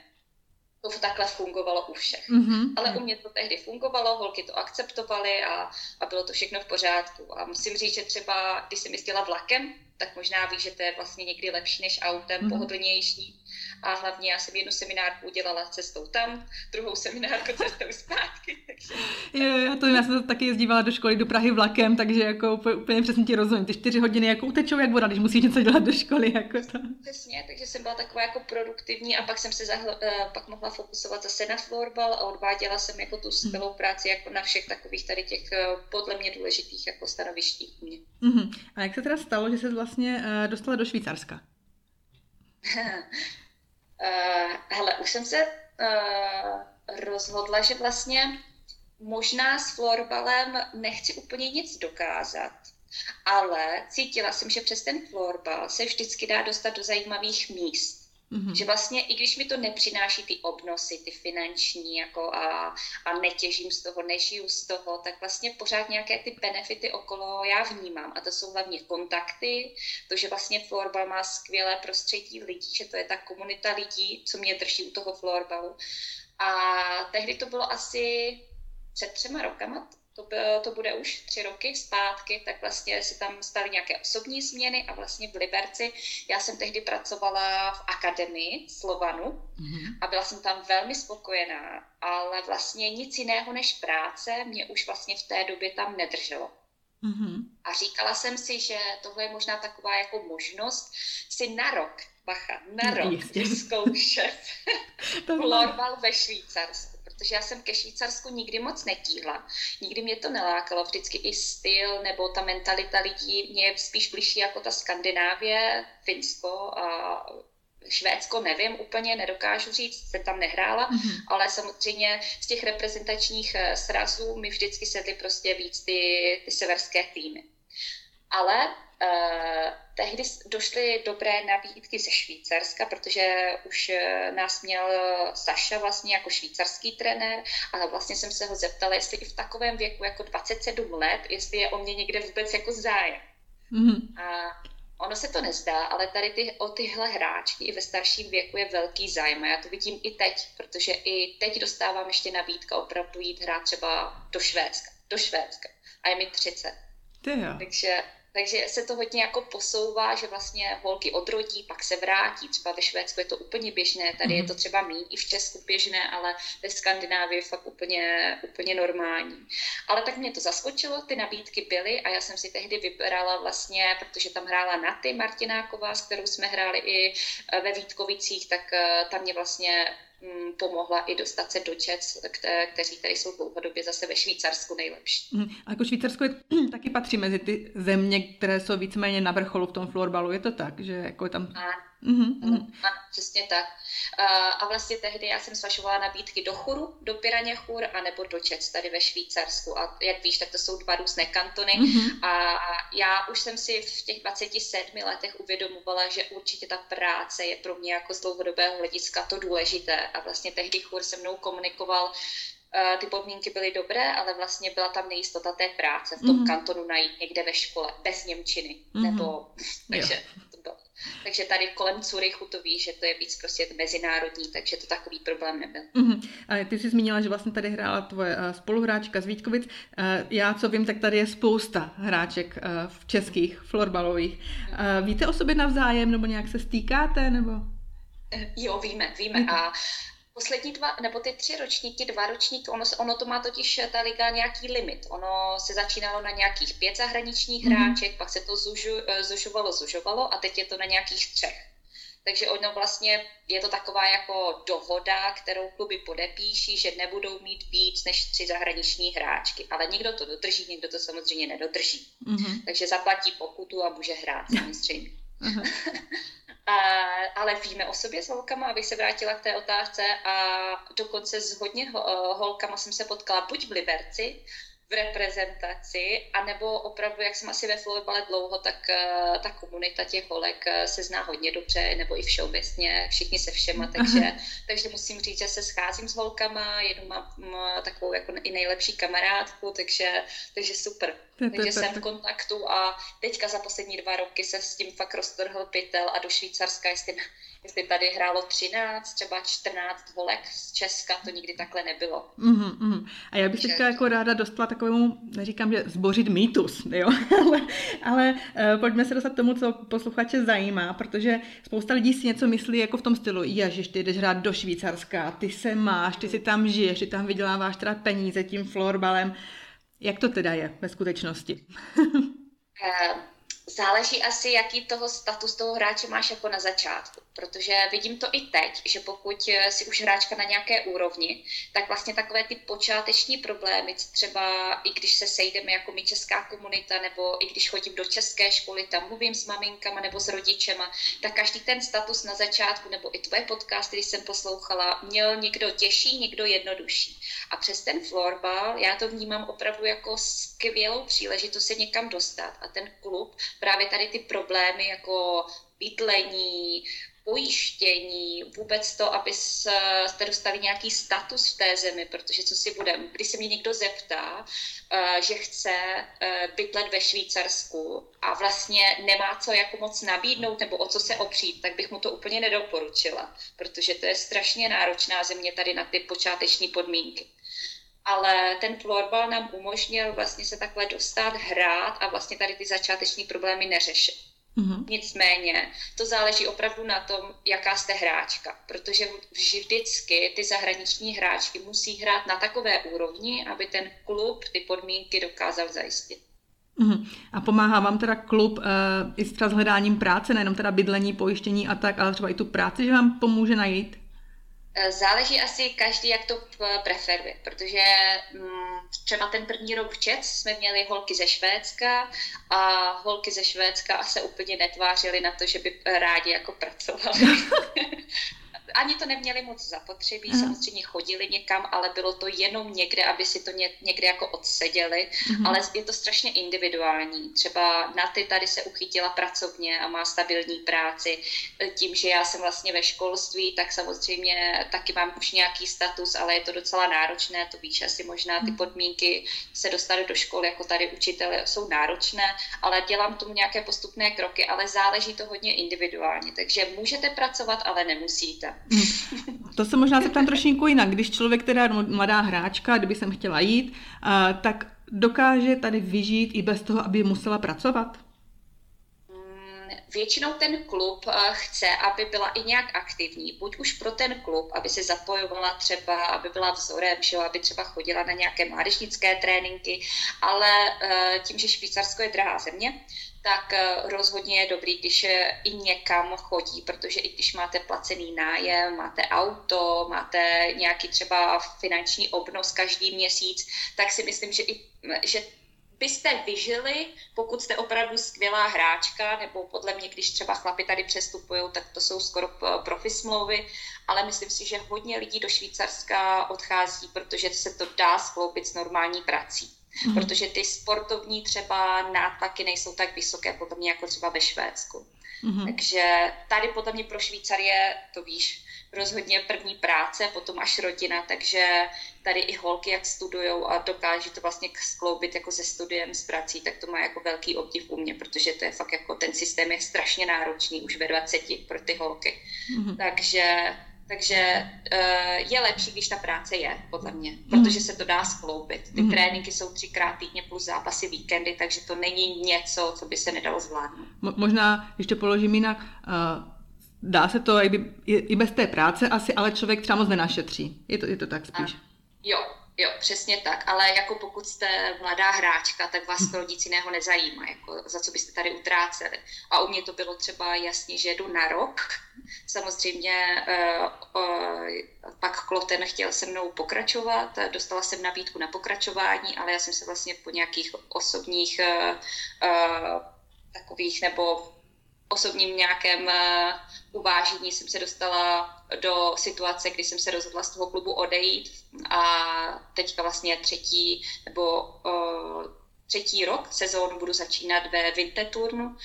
B: to takhle fungovalo u všech. Mm-hmm. Ale u mě to tehdy fungovalo, holky to akceptovaly a, a bylo to všechno v pořádku. A musím říct, že třeba, když jsem jezdila vlakem, tak možná víš, že to je vlastně někdy lepší než autem, mm-hmm. pohodlnější. A hlavně já jsem jednu seminárku udělala cestou tam, druhou seminárku cestou zpátky. Takže...
A: Jo, já to já jsem taky jezdívala do školy do Prahy vlakem, takže jako úplně, úplně přesně ti rozumím. Ty čtyři hodiny jako utečou jak voda, když musíš něco dělat do školy. Jako to.
B: Přesně, takže jsem byla taková jako produktivní a pak jsem se zahl, uh, pak mohla fokusovat zase na florbal a odváděla jsem jako tu skvělou práci jako na všech takových tady těch uh, podle mě důležitých jako stanovištích mě.
A: Uh-huh. A jak se teda stalo, že se vlastně uh, dostala do Švýcarska?
B: Uh, hele, už jsem se uh, rozhodla, že vlastně možná s florbalem nechci úplně nic dokázat, ale cítila jsem, že přes ten florbal se vždycky dá dostat do zajímavých míst. Mm-hmm. Že vlastně, i když mi to nepřináší ty obnosy, ty finanční, jako a, a netěžím z toho, nežiju z toho, tak vlastně pořád nějaké ty benefity okolo já vnímám. A to jsou hlavně kontakty, to, že vlastně florbal má skvělé prostředí lidí, že to je ta komunita lidí, co mě drží u toho florbalu. A tehdy to bylo asi před třema rokama, to, to bude už tři roky zpátky, tak vlastně se tam staly nějaké osobní změny a vlastně v Liberci já jsem tehdy pracovala v akademii Slovanu mm-hmm. a byla jsem tam velmi spokojená, ale vlastně nic jiného než práce mě už vlastně v té době tam nedrželo. Mm-hmm. A říkala jsem si, že tohle je možná taková jako možnost si na rok, bacha, na no, rok vyzkoušet florbal ve Švýcarsku protože já jsem ke Švýcarsku nikdy moc netíhla. Nikdy mě to nelákalo, vždycky i styl nebo ta mentalita lidí mě spíš blíží jako ta Skandinávie, Finsko a Švédsko nevím úplně, nedokážu říct, se tam nehrála, mm-hmm. ale samozřejmě z těch reprezentačních eh, srazů mi vždycky sedly prostě víc ty, ty severské týmy. Ale uh, tehdy došly dobré nabídky ze Švýcarska, protože už uh, nás měl Saša vlastně jako švýcarský trenér, ale vlastně jsem se ho zeptala, jestli i v takovém věku jako 27 let, jestli je o mě někde vůbec jako zájem. Mm-hmm. A ono se to nezdá, ale tady ty, o tyhle hráčky i ve starším věku je velký zájem a já to vidím i teď, protože i teď dostávám ještě nabídka opravdu jít hrát třeba do Švédska, do Švédska a je mi 30. Takže takže se to hodně jako posouvá, že vlastně holky odrodí, pak se vrátí. Třeba ve Švédsku je to úplně běžné, tady mm. je mhm. to třeba méně i v Česku běžné, ale ve Skandinávii je fakt úplně, úplně normální. Ale tak mě to zaskočilo, ty nabídky byly a já jsem si tehdy vybrala vlastně, protože tam hrála Naty Martináková, s kterou jsme hráli i eh, ve Vítkovicích, tak eh, tam mě vlastně pomohla i dostat se do Čec, kte, kteří tady jsou dlouhodobě zase ve Švýcarsku nejlepší.
A: Mm, a jako Švýcarsko je, taky patří mezi ty země, které jsou víceméně na vrcholu v tom florbalu, je to tak, že jako je tam...
B: A Mm-hmm. Ano, přesně tak. A vlastně tehdy já jsem svažovala nabídky do Churu, do Piraně-Chur, anebo do Čec tady ve Švýcarsku. A jak víš, tak to jsou dva různé kantony. Mm-hmm. A já už jsem si v těch 27 letech uvědomovala, že určitě ta práce je pro mě jako z dlouhodobého hlediska to důležité. A vlastně tehdy Chur se mnou komunikoval, ty podmínky byly dobré, ale vlastně byla tam nejistota té práce v tom mm-hmm. kantonu najít někde ve škole bez Němčiny. Mm-hmm. Nebo, takže takže tady kolem Curychu to víš, že to je víc prostě mezinárodní, takže to takový problém nebyl.
A: Uh-huh. A ty jsi zmínila, že vlastně tady hrála tvoje uh, spoluhráčka z Vítkovic. Uh, já, co vím, tak tady je spousta hráček uh, v českých florbalových. Víte o sobě navzájem, nebo nějak se stýkáte, nebo?
B: Jo, víme, víme. A poslední dva, nebo ty tři ročníky, dva ročníky, ono, ono to má totiž ta liga nějaký limit. Ono se začínalo na nějakých pět zahraničních mm-hmm. hráček, pak se to zužu, eh, zužovalo, zužovalo a teď je to na nějakých třech. Takže ono vlastně je to taková jako dohoda, kterou kluby podepíší, že nebudou mít víc než tři zahraniční hráčky. Ale někdo to dodrží, někdo to samozřejmě nedodrží. Mm-hmm. Takže zaplatí pokutu a může hrát samozřejmě. Uh-huh. a, ale víme o sobě s holkama, abych se vrátila k té otázce a dokonce s hodně holkama jsem se potkala buď v Liberci, v reprezentaci, anebo opravdu, jak jsem asi ve florbale dlouho, tak uh, ta komunita těch holek uh, se zná hodně dobře, nebo i všeobecně, všichni se všema, takže, takže musím říct, že se scházím s holkama, jednu mám takovou jako i nejlepší kamarádku, takže, takže super. Takže jsem v kontaktu a teďka za poslední dva roky se s tím fakt roztrhl pytel a do Švýcarska, jestli jestli tady hrálo 13, třeba 14 holek z Česka, to nikdy takhle nebylo.
A: Mm-hmm, mm. A já bych se teďka jako ráda dostala takovému, neříkám, že zbořit mýtus, jo, ale, ale uh, pojďme se dostat k tomu, co posluchače zajímá, protože spousta lidí si něco myslí jako v tom stylu, ježiš, ty jdeš hrát do Švýcarska, ty se máš, ty si tam žiješ, ty tam vyděláváš teda peníze tím florbalem. Jak to teda je ve skutečnosti?
B: Záleží asi, jaký toho status toho hráče máš jako na začátku, protože vidím to i teď, že pokud eh, si už hráčka na nějaké úrovni, tak vlastně takové ty počáteční problémy, třeba i když se sejdeme jako my česká komunita, nebo i když chodím do české školy, tam mluvím s maminkama nebo s rodičema, tak každý ten status na začátku, nebo i tvoje podcast, který jsem poslouchala, měl někdo těžší, někdo jednodušší. A přes ten florbal já to vnímám opravdu jako skvělou příležitost se někam dostat a ten klub právě tady ty problémy jako bydlení, pojištění, vůbec to, aby jste dostali nějaký status v té zemi, protože co si budeme, když se mě někdo zeptá, eh, že chce eh, bydlet ve Švýcarsku a vlastně nemá co jako moc nabídnout nebo o co se opřít, tak bych mu to úplně nedoporučila, protože to je strašně náročná země tady na ty počáteční podmínky ale ten florbal nám umožnil vlastně se takhle dostat, hrát a vlastně tady ty začáteční problémy neřešit. Mm-hmm. Nicméně to záleží opravdu na tom, jaká jste hráčka, protože vždycky ty zahraniční hráčky musí hrát na takové úrovni, aby ten klub ty podmínky dokázal zajistit.
A: Mm-hmm. A pomáhá vám teda klub uh, i s hledáním práce, nejenom teda bydlení, pojištění a tak, ale třeba i tu práci, že vám pomůže najít?
B: Eh, záleží asi každý, jak to preferuje, protože mm, třeba ten první rok v Čec jsme měli holky ze Švédska a holky ze Švédska se úplně netvářily na to, že by rádi jako pracovali. ani to neměli moc zapotřebí, uh-huh. samozřejmě chodili někam, ale bylo to jenom někde, aby si to ně, někde jako odseděli, uh-huh. ale je to strašně individuální. Třeba na ty tady se uchytila pracovně a má stabilní práci. Tím, že já jsem vlastně ve školství, tak samozřejmě taky mám už nějaký status, ale je to docela náročné, to víš, asi možná ty mhm. podmínky se dostat do školy, jako tady učitele, jsou náročné, ale dělám tomu nějaké postupné kroky, ale záleží to hodně individuálně, takže můžete pracovat, ale nemusíte.
A: To se možná zeptám trošku jinak. Když člověk, je mladá hráčka, kdyby jsem chtěla jít, tak dokáže tady vyžít i bez toho, aby musela pracovat?
B: Mm, většinou ten klub chce, aby byla i nějak aktivní. Buď už pro ten klub, aby se zapojovala třeba, aby byla vzorem, že aby třeba chodila na nějaké mládežnické tréninky, ale tím, že Švýcarsko je drahá země, tak eh, rozhodně je dobrý, když i někam chodí, protože i když máte placený nájem, máte auto, máte nějaký třeba finanční obnos každý měsíc, tak si myslím, že, i, že byste vyžili, pokud jste opravdu skvělá hráčka, nebo podle mě, když třeba chlapi tady přestupují, tak to jsou skoro profi smlouvy, ale myslím si, že hodně lidí do Švýcarska odchází, protože se to dá skloubit s normální prací mm. protože ty sportovní třeba nátlaky nejsou tak vysoké podle mě jako třeba ve Švédsku. Mm. Takže tady podle mě pro Švýcarie, to víš, rozhodně první práce, potom až rodina, takže tady i holky, jak studují a dokáží to vlastně skloubit jako se studiem, s prací, tak to má jako velký obdiv u mě, protože to je fakt jako ten systém je strašně náročný už ve 20 pro ty holky. Mm-hmm. Takže takže uh, je lepší, když ta práce je, podle mě, protože se to dá skloubit. Ty mm. tréninky jsou třikrát týdně plus zápasy víkendy, takže to není něco, co by se nedalo zvládnout.
A: Mo- možná ještě položím jinak. Uh, dá se to i, i bez té práce asi, ale člověk třeba moc nenašetří. Je to, je to tak spíš. A,
B: jo, Jo, přesně tak, ale jako pokud jste mladá hráčka, tak vás to nic jiného nezajímá, jako za co byste tady utráceli. A u mě to bylo třeba jasně, že jdu na rok. Samozřejmě uh, uh, pak Kloten chtěl se mnou pokračovat, dostala jsem nabídku na pokračování, ale já jsem se vlastně po nějakých osobních uh, takových nebo osobním nějakém uvážení jsem se dostala do situace, kdy jsem se rozhodla z toho klubu odejít a teďka vlastně třetí nebo uh, třetí rok sezónu budu začínat ve Vinteturnu uh,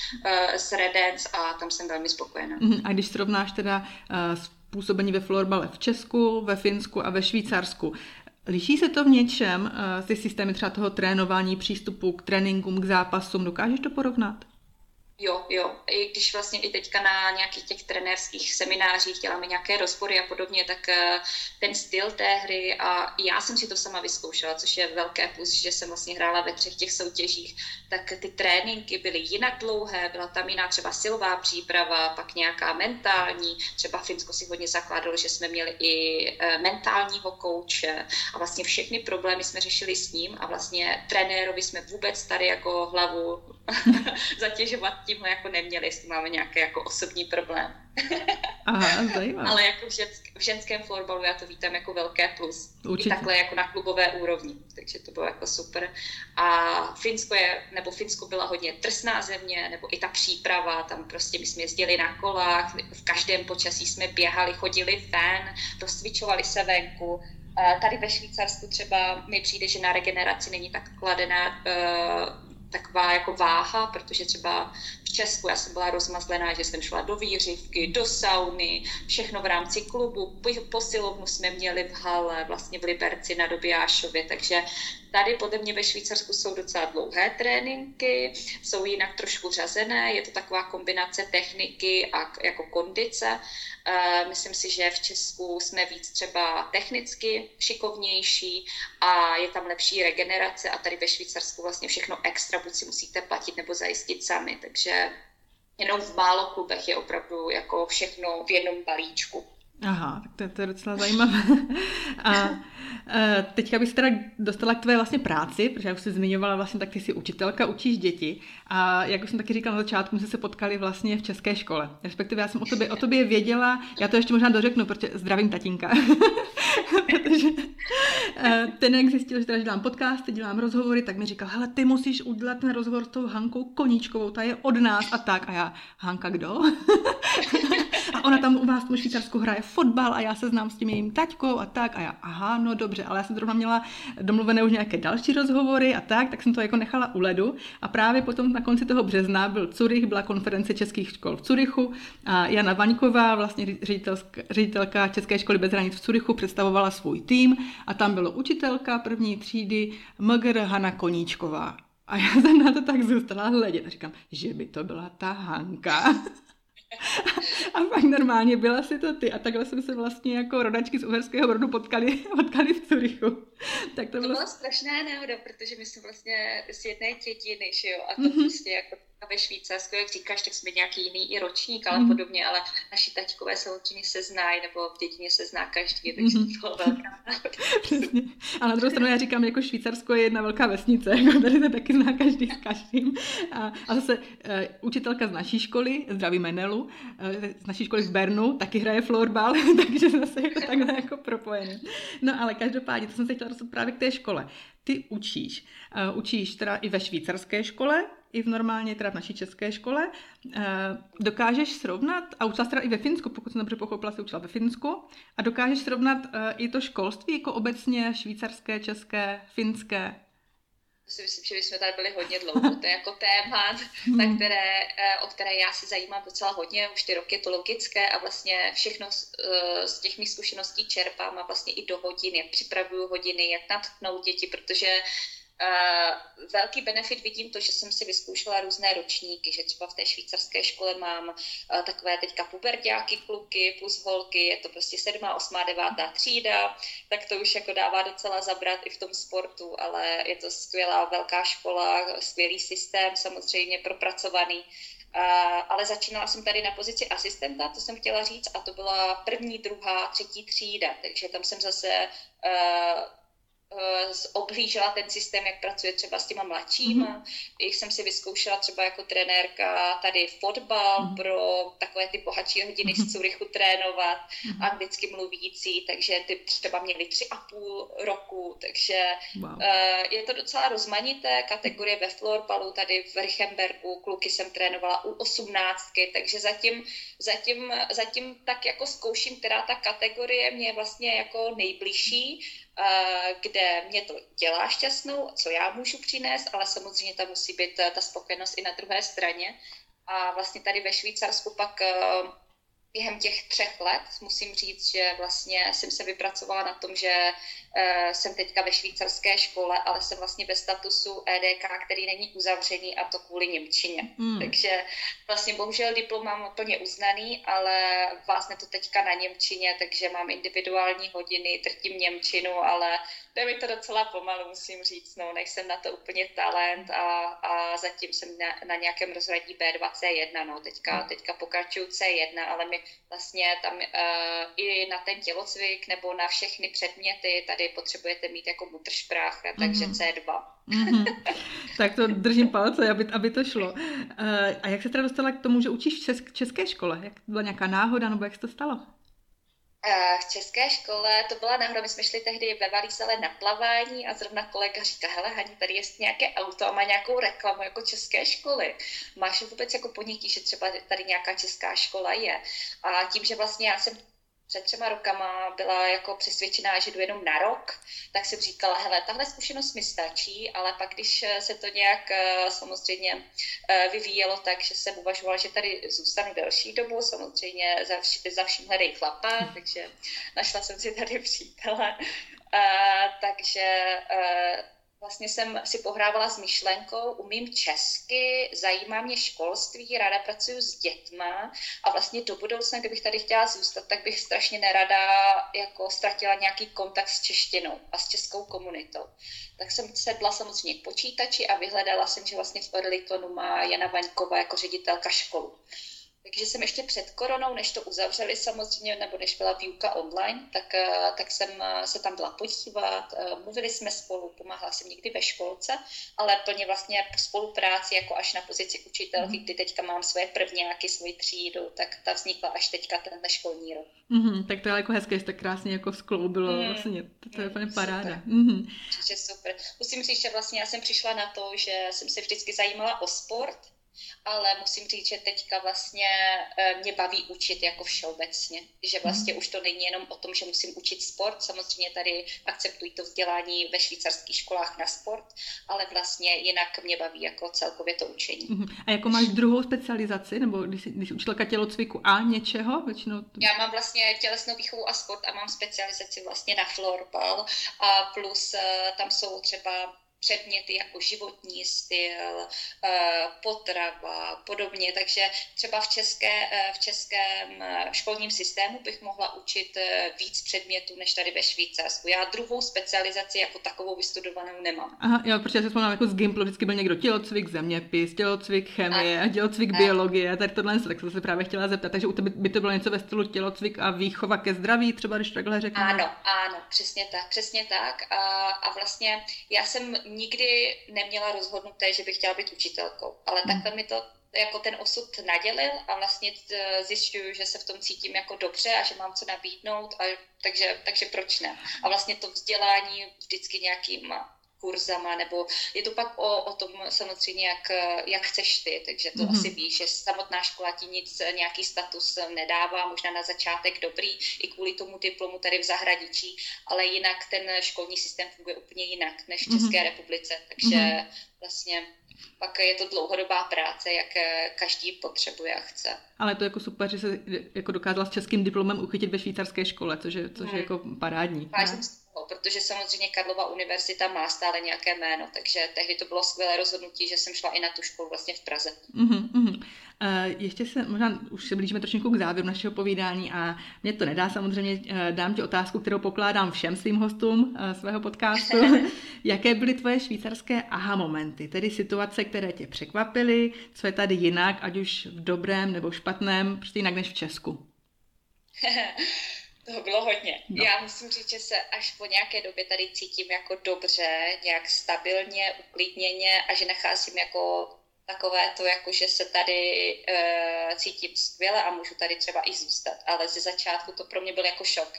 B: s Redens a tam jsem velmi spokojená.
A: Uh-huh. A když srovnáš teda uh, působení ve florbale v Česku, ve Finsku a ve Švýcarsku, Liší se to v něčem, ty systémy třeba toho trénování, přístupu k tréninkům, k zápasům, dokážeš to porovnat?
B: Jo, jo. I když vlastně i teďka na nějakých těch trenérských seminářích děláme nějaké rozbory a podobně, tak eh, ten styl té hry a já jsem si to sama vyzkoušela, což je velké plus, že jsem vlastně hrála ve třech těch soutěžích, tak ty tréninky byly jinak dlouhé, byla tam jiná třeba silová příprava, pak nějaká mentální, třeba Finsko si hodně zakládalo, že jsme měli i eh, mentálního kouče. A vlastně všechny problémy jsme řešili s ním a vlastně trenérovi jsme vůbec tady jako hlavu zatěžovat tímhle jako neměli, jestli máme nějaký jako osobní problém.
A: Aha, zajímavé.
B: Ale jako v, žensk, v ženském florbalu já to vítám jako velké plus. Určitě. I takhle jako na klubové úrovni, takže to bylo jako super. A Finsko je, nebo Finsko byla hodně trsná země, nebo i ta příprava, tam prostě my jsme jezdili na kolách, v každém počasí jsme běhali, chodili ven, rozcvičovali se venku, Tady ve Švýcarsku třeba mi přijde, že na regeneraci není tak kladená uh, taková jako váha, protože třeba v Česku já jsem byla rozmazlená, že jsem šla do výřivky, do sauny, všechno v rámci klubu, posilovnu jsme měli v hale, vlastně v Liberci na Dobijášově, takže Tady podle mě ve Švýcarsku jsou docela dlouhé tréninky, jsou jinak trošku řazené, je to taková kombinace techniky a jako kondice. Eh, myslím si, že v Česku jsme víc třeba technicky šikovnější a je tam lepší regenerace a tady ve Švýcarsku vlastně všechno extra buď si musíte platit nebo zajistit sami, takže jenom v málo klubech je opravdu jako všechno v jednom balíčku.
A: Aha, tak to, to je docela zajímavé. A e, teďka bych se teda dostala k tvé vlastně práci, protože jak jsi zmiňovala, vlastně tak ty jsi učitelka, učíš děti a jak už jsem taky říkala na začátku, my jsme se potkali vlastně v české škole. Respektive já jsem o tobě, o tobě věděla, já to ještě možná dořeknu, protože zdravím tatínka. protože e, ten, jak zjistil, že teda dělám podcasty, dělám rozhovory, tak mi říkal, hele, ty musíš udělat ten rozhovor s tou Hankou Koníčkovou, ta je od nás a tak. A já, Hanka kdo? a ona tam u vás v Švýcarsku hraje fotbal a já se znám s tím jejím taťkou a tak. A já, aha, no dobře, ale já jsem zrovna měla domluvené už nějaké další rozhovory a tak, tak jsem to jako nechala u ledu. A právě potom na konci toho března byl Curych, byla konference českých škol v Curychu a Jana Vaňková, vlastně ředitelka, České školy bez hranic v Curychu, představovala svůj tým a tam bylo učitelka první třídy Mgr Hana Koníčková. A já jsem na to tak zůstala hledět a říkám, že by to byla ta Hanka. A pak normálně byla si to ty. A takhle jsme se vlastně jako rodačky z Uherského Brodu potkali, potkali v Curychu.
B: Tak to, to bylo... bylo strašná náhoda, protože my jsme vlastně z jedné tětiny, že jo, a to mm-hmm. prostě jako ve Švýcarsku, jak říkáš, tak jsme nějaký jiný i ročník, ale mm-hmm. podobně, ale naši taťkové samozřejmě se znají, nebo v dětině se zná každý, takže mm-hmm. to bylo velká
A: Přesně. A na druhou stranu já říkám, jako Švýcarsko je jedna velká vesnice, jako tady se taky zná každý s každým. A, a zase uh, učitelka z naší školy, zdraví Menelu, uh, z naší školy v Bernu, taky hraje florbal, takže zase jako takhle jako propojené. No ale každopádně, to jsem se chtěla dostat právě k té škole. Ty učíš. Uh, učíš teda i ve švýcarské škole, i v normálně, teda v naší české škole. Uh, dokážeš srovnat, a učila teda i ve Finsku, pokud jsem dobře pochopila, se učila ve Finsku, a dokážeš srovnat uh, i to školství jako obecně švýcarské, české, finské,
B: si myslím, že bychom tady byli hodně dlouho. To je jako téma, na hmm. které, o které já se zajímám docela hodně, už ty roky je to logické a vlastně všechno z, z těch mých zkušeností čerpám a vlastně i do hodin, jak připravuju hodiny, jak natknout děti, protože Uh, velký benefit vidím to, že jsem si vyzkoušela různé ročníky, že třeba v té švýcarské škole mám uh, takové teďka puberťáky, kluky plus holky, je to prostě sedmá, osmá, devátá třída, tak to už jako dává docela zabrat i v tom sportu, ale je to skvělá velká škola, skvělý systém, samozřejmě propracovaný. Ale začínala jsem tady na pozici asistenta, to jsem chtěla říct, a to byla první, druhá, třetí třída, takže tam jsem zase Eh, obhlížela ten systém, jak pracuje třeba s těma mladšíma. Mm-hmm. Ich jsem si vyzkoušela třeba jako trenérka tady fotbal mm-hmm. pro takové ty bohatší hodiny mm-hmm. z Curychu trénovat, mm-hmm. anglicky mluvící, takže ty třeba měli tři a půl roku, takže wow. uh, je to docela rozmanité, kategorie ve florbalu tady v Richembergu, kluky jsem trénovala u osmnáctky, takže zatím, zatím, zatím tak jako zkouším, která ta kategorie mě je vlastně jako nejbližší, kde mě to dělá šťastnou, co já můžu přinést, ale samozřejmě tam musí být eh, ta spokojenost i na druhé straně. A vlastně tady ve Švýcarsku pak eh, během těch třech let musím říct, že vlastně jsem se vypracovala na tom, že uh, jsem teďka ve švýcarské škole, ale jsem vlastně ve statusu EDK, který není uzavřený a to kvůli Němčině. Hmm. Takže vlastně bohužel diplom mám plně uznaný, ale vlastně to teďka na Němčině, takže mám individuální hodiny, trtím Němčinu, ale jde mi to docela pomalu, musím říct, no, nejsem na to úplně talent a, a zatím jsem na, na nějakém rozhradí B2, C1, no, teďka, hmm. teďka pokračuju C1, ale my vlastně tam uh, i na ten tělocvik nebo na všechny předměty tady potřebujete mít jako mutršprách, takže mm-hmm. C2. Mm-hmm.
A: tak to držím palce, aby, aby to šlo. Uh, a jak se teda dostala k tomu, že učíš v české škole? Jak byla nějaká náhoda, nebo jak se to stalo?
B: V české škole to byla náhoda, my jsme šli tehdy ve Valízale na plavání a zrovna kolega říká, hele Hani, tady je nějaké auto a má nějakou reklamu jako české školy. Máš vůbec jako ponětí, že třeba tady nějaká česká škola je. A tím, že vlastně já jsem před třema rokama byla jako přesvědčená, že jdu jenom na rok, tak jsem říkala, hele, tahle zkušenost mi stačí, ale pak, když se to nějak eh, samozřejmě eh, vyvíjelo tak, že jsem uvažovala, že tady zůstanu delší dobu, samozřejmě za, vš- za vším hledej chlapa, takže našla jsem si tady přítele. Uh, takže uh, Vlastně jsem si pohrávala s myšlenkou, umím česky, zajímá mě školství, ráda pracuji s dětma a vlastně do budoucna, kdybych tady chtěla zůstat, tak bych strašně nerada jako ztratila nějaký kontakt s češtinou a s českou komunitou. Tak jsem sedla samozřejmě k počítači a vyhledala jsem, že vlastně v Orlitonu má Jana Vaňková jako ředitelka školu. Takže jsem ještě před koronou, než to uzavřeli samozřejmě, nebo než byla výuka online, tak, eh, tak jsem eh, se tam byla podívat, eh, mluvili jsme spolu, pomáhala jsem někdy ve školce, ale plně vlastně spolupráci jako až na pozici učitelky, mm. kdy teďka mám svoje prvňáky, svoji třídu, tak ta vznikla až teďka tenhle školní rok.
A: Mm-hmm, tak to je jako hezké, tak krásně jako skloubilo mm. vlastně, to, to je úplně paráda. Mm-hmm.
B: super. Musím říct, že vlastně já jsem přišla na to, že jsem se vždycky zajímala o sport, ale musím říct, že teďka vlastně eh, mě baví učit jako všeobecně, že mhm. vlastně už to není jenom o tom, že musím učit sport, samozřejmě tady akceptují to vzdělání ve švýcarských školách na sport, ale vlastně jinak mě baví jako celkově to učení. Mhm.
A: A jako máš druhou specializaci, nebo když, jsi, když učitelka tělocviku a něčeho? Většinou...
B: Já mám vlastně tělesnou výchovu a sport a mám specializaci vlastně na florbal a plus eh, tam jsou třeba předměty jako životní styl, eh, potrava, podobně. Takže třeba v, české, eh, v českém eh, školním systému bych mohla učit víc předmětů než tady ve Švýcarsku. Já druhou specializaci jako takovou vystudovanou nemám.
A: Aha, jo, protože já se vzpomínám, jako z Gimplu vždycky byl někdo tělocvik, zeměpis, tělocvik, chemie a, tělocvik, a. biologie tady tohle, tak jsem se právě chtěla zeptat. Takže u tebe by to bylo něco ve stylu tělocvik a výchova ke zdraví, třeba když takhle řeknu.
B: Ano, ano, přesně tak, přesně tak. A, a vlastně já jsem nikdy neměla rozhodnuté, že bych chtěla být učitelkou, ale hmm. takhle mi to jako ten osud nadělil a vlastně zjišťuju, že se v tom cítím jako dobře a že mám co nabídnout, a takže, takže proč ne. A vlastně to vzdělání vždycky nějakým kurzama, nebo je to pak o, o tom samozřejmě, jak, jak chceš ty, takže to mm-hmm. asi víš, že samotná škola ti nic, nějaký status nedává, možná na začátek dobrý, i kvůli tomu diplomu tady v zahraničí, ale jinak ten školní systém funguje úplně jinak než v České mm-hmm. republice, takže mm-hmm. vlastně pak je to dlouhodobá práce, jak každý potřebuje a chce.
A: Ale to je jako super, že se jako dokázala s českým diplomem uchytit ve švýcarské škole, což je, což je hmm. jako parádní.
B: Vážím protože samozřejmě Karlova univerzita má stále nějaké jméno, takže tehdy to bylo skvělé rozhodnutí, že jsem šla i na tu školu vlastně v Praze.
A: Uh-huh, uh-huh. ještě se, možná už se blížíme trošku k závěru našeho povídání a mě to nedá samozřejmě, dám ti otázku, kterou pokládám všem svým hostům svého podcastu. Jaké byly tvoje švýcarské aha momenty, tedy situace, které tě překvapily, co je tady jinak, ať už v dobrém nebo špatném, prostě jinak než v Česku?
B: Toho bylo hodně. No. Já musím říct, že se až po nějaké době tady cítím jako dobře, nějak stabilně, uklidněně a že nacházím jako takové to, jako že se tady uh, cítím skvěle a můžu tady třeba i zůstat. Ale ze začátku to pro mě byl jako šok.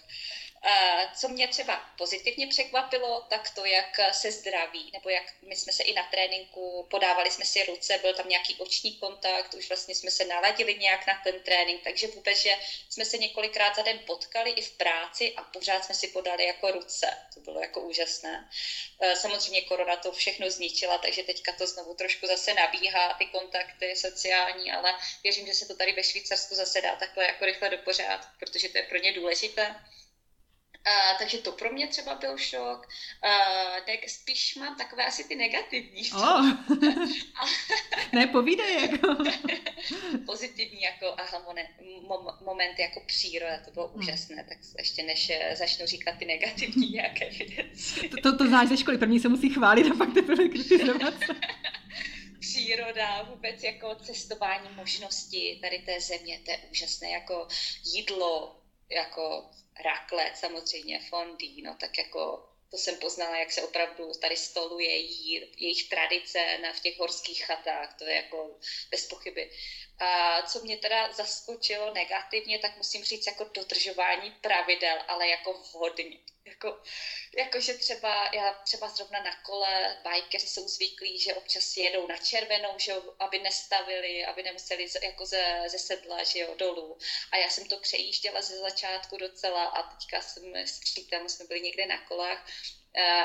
B: Co mě třeba pozitivně překvapilo, tak to, jak se zdraví, nebo jak my jsme se i na tréninku podávali jsme si ruce, byl tam nějaký oční kontakt, už vlastně jsme se naladili nějak na ten trénink, takže vůbec, že jsme se několikrát za den potkali i v práci a pořád jsme si podali jako ruce. To bylo jako úžasné. E, samozřejmě korona to všechno zničila, takže teďka to znovu trošku zase nabíhá, ty kontakty sociální, ale věřím, že se to tady ve Švýcarsku zase dá takhle jako rychle do pořádku, protože to je pro ně důležité. Uh, takže to pro mě třeba byl šok. Uh, tak spíš mám takové asi ty negativní.
A: Oh. ne, povídej jako.
B: Pozitivní jako aha, mom, momenty jako příroda, to bylo hmm. úžasné, tak ještě než eh, začnu říkat ty negativní nějaké věci.
A: To, to, to znáš ze školy, první se musí chválit a pak teprve kritizovat.
B: příroda, vůbec jako cestování možnosti tady té země, to je úžasné, jako jídlo, jako raclette samozřejmě, fondue, no tak jako to jsem poznala, jak se opravdu tady stoluje jí, jejich tradice na, v těch horských chatách, to je jako bez pochyby. A co mě teda zaskočilo negativně, tak musím říct jako dodržování pravidel, ale jako hodně. Jako, jako že třeba, já třeba zrovna na kole, bajkeři jsou zvyklí, že občas jedou na červenou, že aby nestavili, aby nemuseli z, jako ze, ze sedla, že jo, dolů. A já jsem to přejížděla ze začátku docela a teďka jsem s přítelem, jsme byli někde na kolách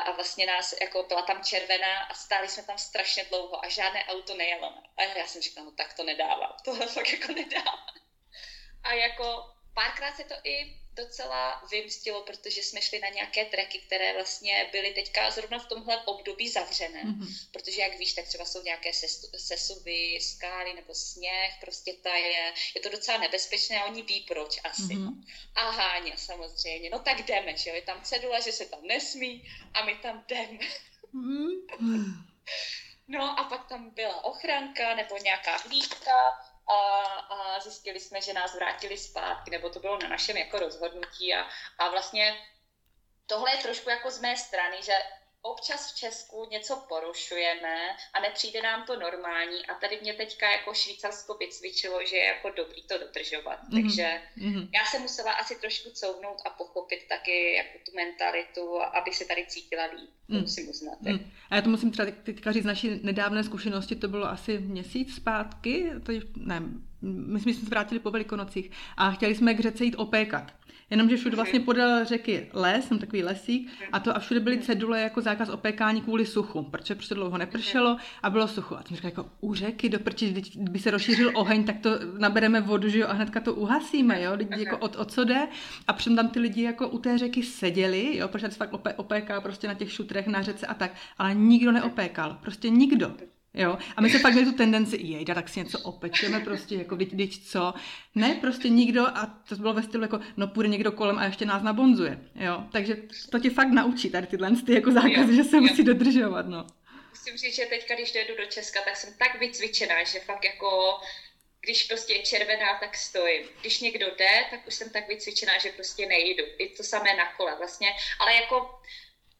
B: a vlastně nás, jako byla tam červená a stáli jsme tam strašně dlouho a žádné auto nejelo. A já jsem říkala, no tak to nedává, tohle fakt jako nedává. A jako párkrát se to i docela vymstilo, protože jsme šli na nějaké treky, které vlastně byly teďka zrovna v tomhle období zavřené, mm-hmm. protože jak víš, tak třeba jsou nějaké sesuvy, skály nebo sněh, prostě ta je, je to docela nebezpečné a oni ví proč asi. Mm-hmm. A háně samozřejmě, no tak jdeme, že jo, je tam cedula, že se tam nesmí a my tam jdeme. Mm-hmm. no a pak tam byla ochranka nebo nějaká hlídka, a, a zjistili jsme, že nás vrátili zpátky, nebo to bylo na našem jako rozhodnutí a, a vlastně tohle je trošku jako z mé strany, že občas v Česku něco porušujeme a nepřijde nám to normální a tady mě teďka jako Švýcarsko vycvičilo, že je jako dobrý to dodržovat. Mm-hmm. Takže mm-hmm. já jsem musela asi trošku couvnout a pochopit taky jako tu mentalitu, abych se tady cítila líp. To mm. musím uznat. Mm.
A: A já to musím třeba teďka říct, naší nedávné zkušenosti, to bylo asi měsíc zpátky, to je, ne, my jsme se vrátili po velikonocích a chtěli jsme k řece jít opékat. Jenomže všude vlastně podél řeky les, jsem takový lesík, a to a všude byly cedule jako zákaz opékání kvůli suchu, protože prostě dlouho nepršelo a bylo sucho. A jsem říkala, jako u řeky do prči, když by se rozšířil oheň, tak to nabereme vodu, že jo, a hnedka to uhasíme, jo, lidi jako od, od co jde. A přitom tam ty lidi jako u té řeky seděli, jo, protože se fakt opé, opéká prostě na těch šutrech na řece a tak, ale nikdo neopékal, prostě nikdo. Jo? A my se pak měli tu tendenci, jejda, tak si něco opečeme prostě, jako teď, teď co. Ne, prostě nikdo, a to bylo ve stylu jako, no půjde někdo kolem a ještě nás nabonzuje. Jo? Takže to tě fakt naučí tady tyhle ty jako zákazy, že se jo. musí dodržovat. No.
B: Musím říct, že teďka, když jdu do Česka, tak jsem tak vycvičená, že fakt jako když prostě je červená, tak stojím. Když někdo jde, tak už jsem tak vycvičená, že prostě nejdu. I to samé na kole vlastně. Ale jako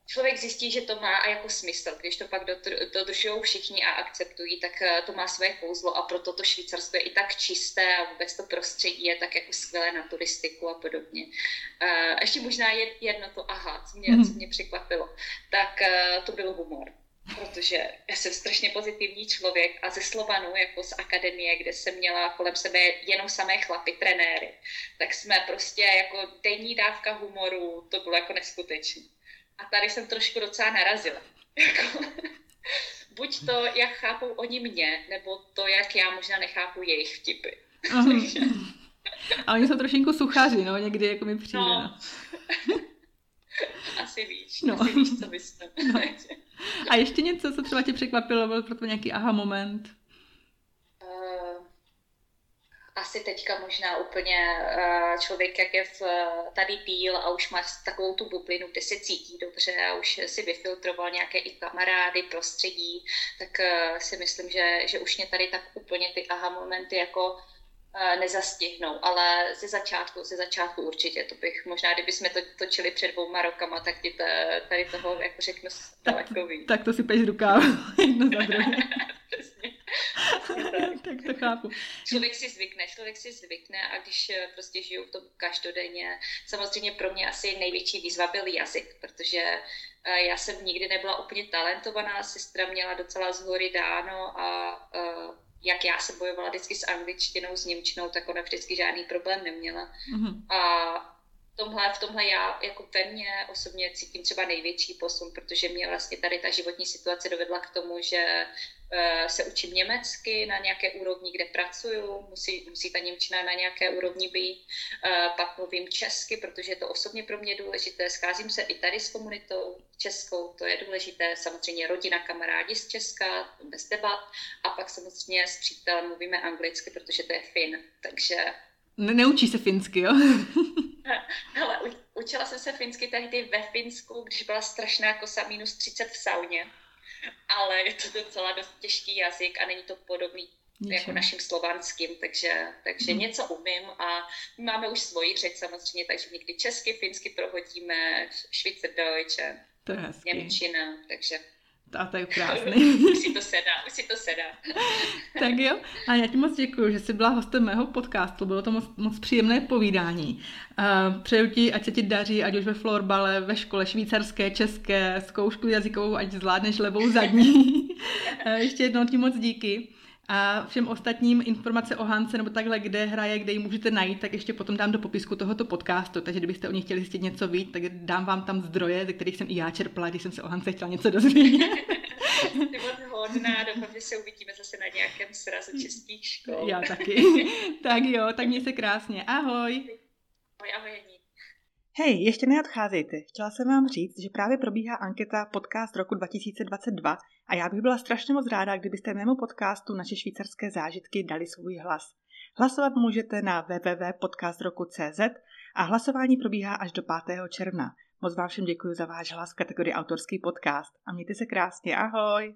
B: člověk zjistí, že to má jako smysl. Když to pak dodržují všichni a akceptují, tak eh, to má své kouzlo a proto to Švýcarsko je i tak čisté a vůbec to prostředí je tak jako skvělé na turistiku a podobně. Uh, ještě možná jedno to aha, co mě, mm. co mě překvapilo, tak uh, to byl humor protože já jsem strašně pozitivní člověk a ze Slovanu, jako z akademie, kde jsem měla kolem sebe jenom samé chlapy, trenéry, tak jsme prostě jako denní dávka humoru, to bylo jako neskutečné. A tady jsem trošku docela narazila. Jako, buď to, jak chápou oni mě, nebo to, jak já možná nechápu jejich vtipy.
A: A oni jsou trošinku suchaři, no, někdy jako mi přijde. No.
B: asi víš, no. asi víš, co myslím. No.
A: A ještě něco, co třeba tě překvapilo, byl pro to nějaký aha moment?
B: Asi teďka možná úplně uh, člověk, jak je v, tady díl a už má takovou tu bublinu, kde se cítí dobře a už si vyfiltroval nějaké i kamarády, prostředí, tak uh, si myslím, že, že už mě tady tak úplně ty aha momenty jako Eh, nezastihnou, ale ze začátku, ze začátku určitě, to bych možná, kdyby jsme to točili před dvouma rokama, tak ti tady toho jako řeknu daleko víc.
A: Tak to si peš rukáv, jedno za druhé. tak to chápu.
B: Člověk si zvykne, člověk si zvykne a když eh, prostě žiju v tom každodenně, samozřejmě pro mě asi největší výzva byl jazyk, protože eh, já jsem nikdy nebyla úplně talentovaná, sestra měla docela z hory dáno a jak já jsem bojovala vždycky s angličtinou, s němčinou, tak ona vždycky žádný problém neměla. Mm-hmm. A tomhle, v tomhle já jako ve mně osobně cítím třeba největší posun, protože mě vlastně tady ta životní situace dovedla k tomu, že se učím německy na nějaké úrovni, kde pracuju, musí, musí ta němčina na nějaké úrovni být, uh, pak mluvím česky, protože je to osobně pro mě důležité, scházím se i tady s komunitou českou, to je důležité, samozřejmě rodina, kamarádi z Česka, bez debat, a pak samozřejmě s přítelem mluvíme anglicky, protože to je fin, takže
A: ne, neučí se finsky, jo?
B: Hele, učila jsem se finsky tehdy ve Finsku, když byla strašná kosa minus 30 v sauně. Ale je to docela dost těžký jazyk a není to podobný Ničem. jako naším slovanským, takže, takže hmm. něco umím a máme už svoji řeč samozřejmě, takže někdy česky, finsky prohodíme, je Němčina, takže
A: a to je krásný.
B: už si to sedá, už si to sedá.
A: tak jo, a já ti moc děkuji, že jsi byla hostem mého podcastu, bylo to moc, moc příjemné povídání. Uh, přeju ti, ať se ti daří, ať už ve florbale, ve škole švýcarské, české, zkoušku jazykovou, ať zvládneš levou zadní. uh, ještě jednou ti moc díky. A všem ostatním informace o Hance nebo takhle, kde hraje, kde ji můžete najít, tak ještě potom dám do popisku tohoto podcastu. Takže kdybyste o ní chtěli zjistit něco víc, tak dám vám tam zdroje, ze kterých jsem i já čerpala, když jsem se o Hance chtěla něco dozvědět.
B: Ty hodná, doufám, že se uvidíme zase na nějakém srazu českých škol.
A: Já taky. tak jo, tak měj se krásně. Ahoj.
B: Ahoj, ahoj,
A: Hej, ještě neodcházejte. Chtěla jsem vám říct, že právě probíhá anketa podcast roku 2022 a já bych byla strašně moc ráda, kdybyste mému podcastu Naše švýcarské zážitky dali svůj hlas. Hlasovat můžete na www.podcastroku.cz a hlasování probíhá až do 5. června. Moc vám všem děkuji za váš hlas v kategorii autorský podcast a mějte se krásně. Ahoj!